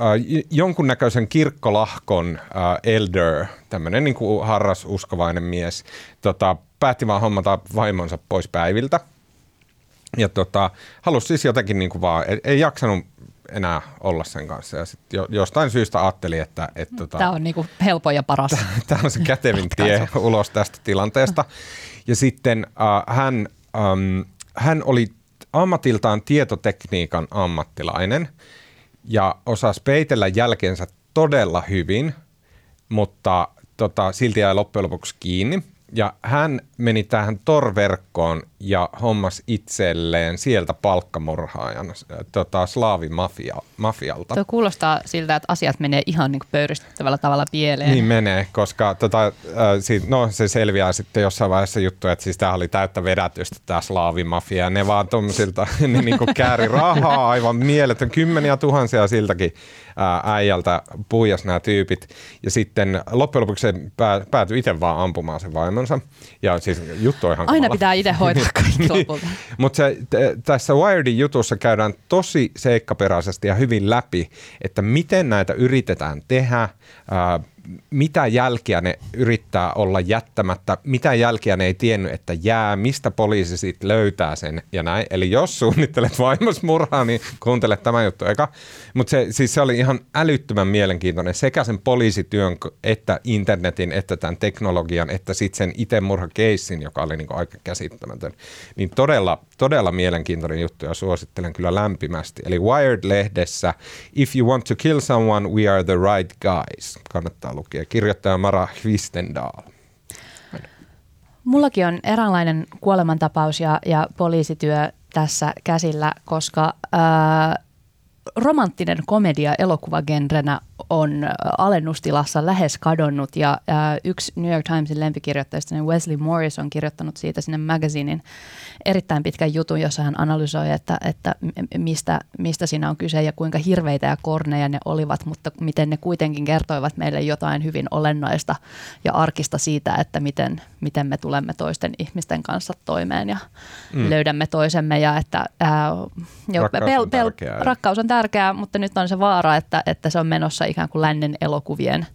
jonkunnäköisen kirkkolahkon äh, elder, tämmöinen niin kuin harras uskovainen mies, tota, päätti vaan hommata vaimonsa pois päiviltä. Ja tota, halusi siis jotenkin niin kuin vaan, ei, ei jaksanut enää olla sen kanssa. Ja sit jo, jostain syystä ajattelin, että... että tota, tämä on niin kuin helpoin ja paras. Tämä on se kätevin tie ulos tästä tilanteesta. Ja sitten äh, hän, ähm, hän oli ammatiltaan tietotekniikan ammattilainen ja osasi peitellä jälkeensä todella hyvin, mutta tota, silti jäi loppujen lopuksi kiinni. Ja hän meni tähän torverkkoon ja hommas itselleen sieltä palkkamurhaajan tota, slaavimafialta. Tuo kuulostaa siltä, että asiat menee ihan niin pöyristyttävällä tavalla pieleen. Niin menee, koska tota, äh, siitä, no, se selviää sitten jossain vaiheessa juttu, että siis tämä oli täyttä vedätystä tämä slaavimafia. Ne vaan tuommoisilta ne niin kääri rahaa aivan mieletön, kymmeniä tuhansia siltäkin ää, äijältä puijas nämä tyypit. Ja sitten loppujen lopuksi se pää, päätyi itse vaan ampumaan sen vaimonsa. Ja siis juttu on ihan Aina kamala. pitää itse hoitaa kaikki niin. lopulta. Mutta tässä Wiredin jutussa käydään tosi seikkaperäisesti ja hyvin läpi, että miten näitä yritetään tehdä, ää, mitä jälkiä ne yrittää olla jättämättä, mitä jälkiä ne ei tiennyt, että jää, mistä poliisi sitten löytää sen ja näin. Eli jos suunnittelet vaimos murhaa, niin kuuntele tämä juttu eka. Mutta se, siis se oli ihan älyttömän mielenkiintoinen sekä sen poliisityön että internetin, että tämän teknologian, että sitten sen itsemurhakeissin, joka oli niinku aika käsittämätön. Niin todella, todella mielenkiintoinen juttu ja suosittelen kyllä lämpimästi. Eli Wired-lehdessä If you want to kill someone, we are the right guys. Kannattaa lukea. Kirjoittaja Mara Hvistendal. Mullakin on eräänlainen kuolemantapaus ja, ja poliisityö tässä käsillä, koska ää, romanttinen komedia elokuvagenrenä on alennustilassa lähes kadonnut ja ää, yksi New York Timesin lempikirjoittajista Wesley Morris on kirjoittanut siitä sinne magazinin erittäin pitkän jutun, jossa hän analysoi, että, että mistä, mistä siinä on kyse ja kuinka hirveitä ja korneja ne olivat, mutta miten ne kuitenkin kertoivat meille jotain hyvin olennaista ja arkista siitä, että miten, miten me tulemme toisten ihmisten kanssa toimeen ja mm. löydämme toisemme ja että ää, jo, rakkaus, pel, on pel, rakkaus on tärkeää, mutta nyt on se vaara, että, että se on menossa viemässä ikään kuin lännen elokuvien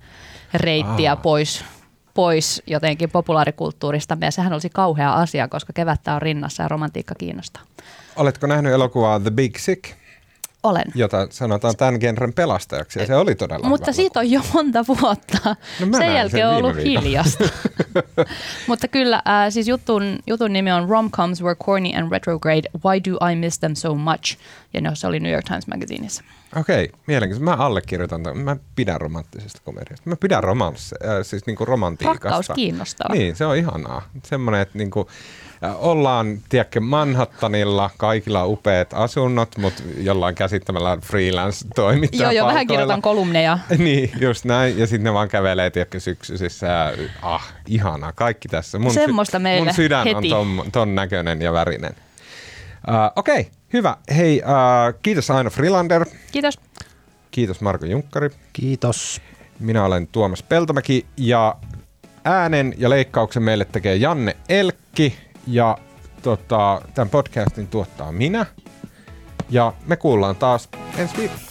reittiä Aa. pois, pois jotenkin populaarikulttuurista. Ja sehän olisi kauhea asia, koska kevättä on rinnassa ja romantiikka kiinnostaa. Oletko nähnyt elokuvaa The Big Sick, Olen. jota sanotaan tämän genren pelastajaksi, ja se oli todella Mutta hyvä siitä on jo monta vuotta. No sen jälkeen sen on ollut viikolla. hiljasta. Mutta kyllä, äh, siis jutun, jutun nimi on Rom-coms were corny and retrograde. Why do I miss them so much? Ja no, se oli New York Times Magazineissa. Okei, mielenkiintoista. Mä allekirjoitan tämän. Mä pidän romanttisesta komediasta. Mä pidän romanssi, äh, siis niinku romantiikasta. Rakkaus kiinnostaa. Niin, se on ihanaa. Semmoinen, että niinku, äh, ollaan, tiedätkö, Manhattanilla, kaikilla upeat asunnot, mutta jollain käsittämällä freelance-toimittaja Joo, joo, vähän kirjoitan kolumneja. Niin, just näin. Ja sitten ne vaan kävelee, tiedätkö, syksyisissä. Ja, ah, ihanaa. Kaikki tässä. Mun, Semmoista meille mun sydän heti. on ton, ton näköinen ja värinen. Uh, Okei, okay, hyvä. Hei, uh, kiitos Aino Frilander. Kiitos. Kiitos Marko Junkkari. Kiitos. Minä olen Tuomas Peltomäki ja äänen ja leikkauksen meille tekee Janne Elkki ja tota, tämän podcastin tuottaa minä. Ja me kuullaan taas ensi viikolla.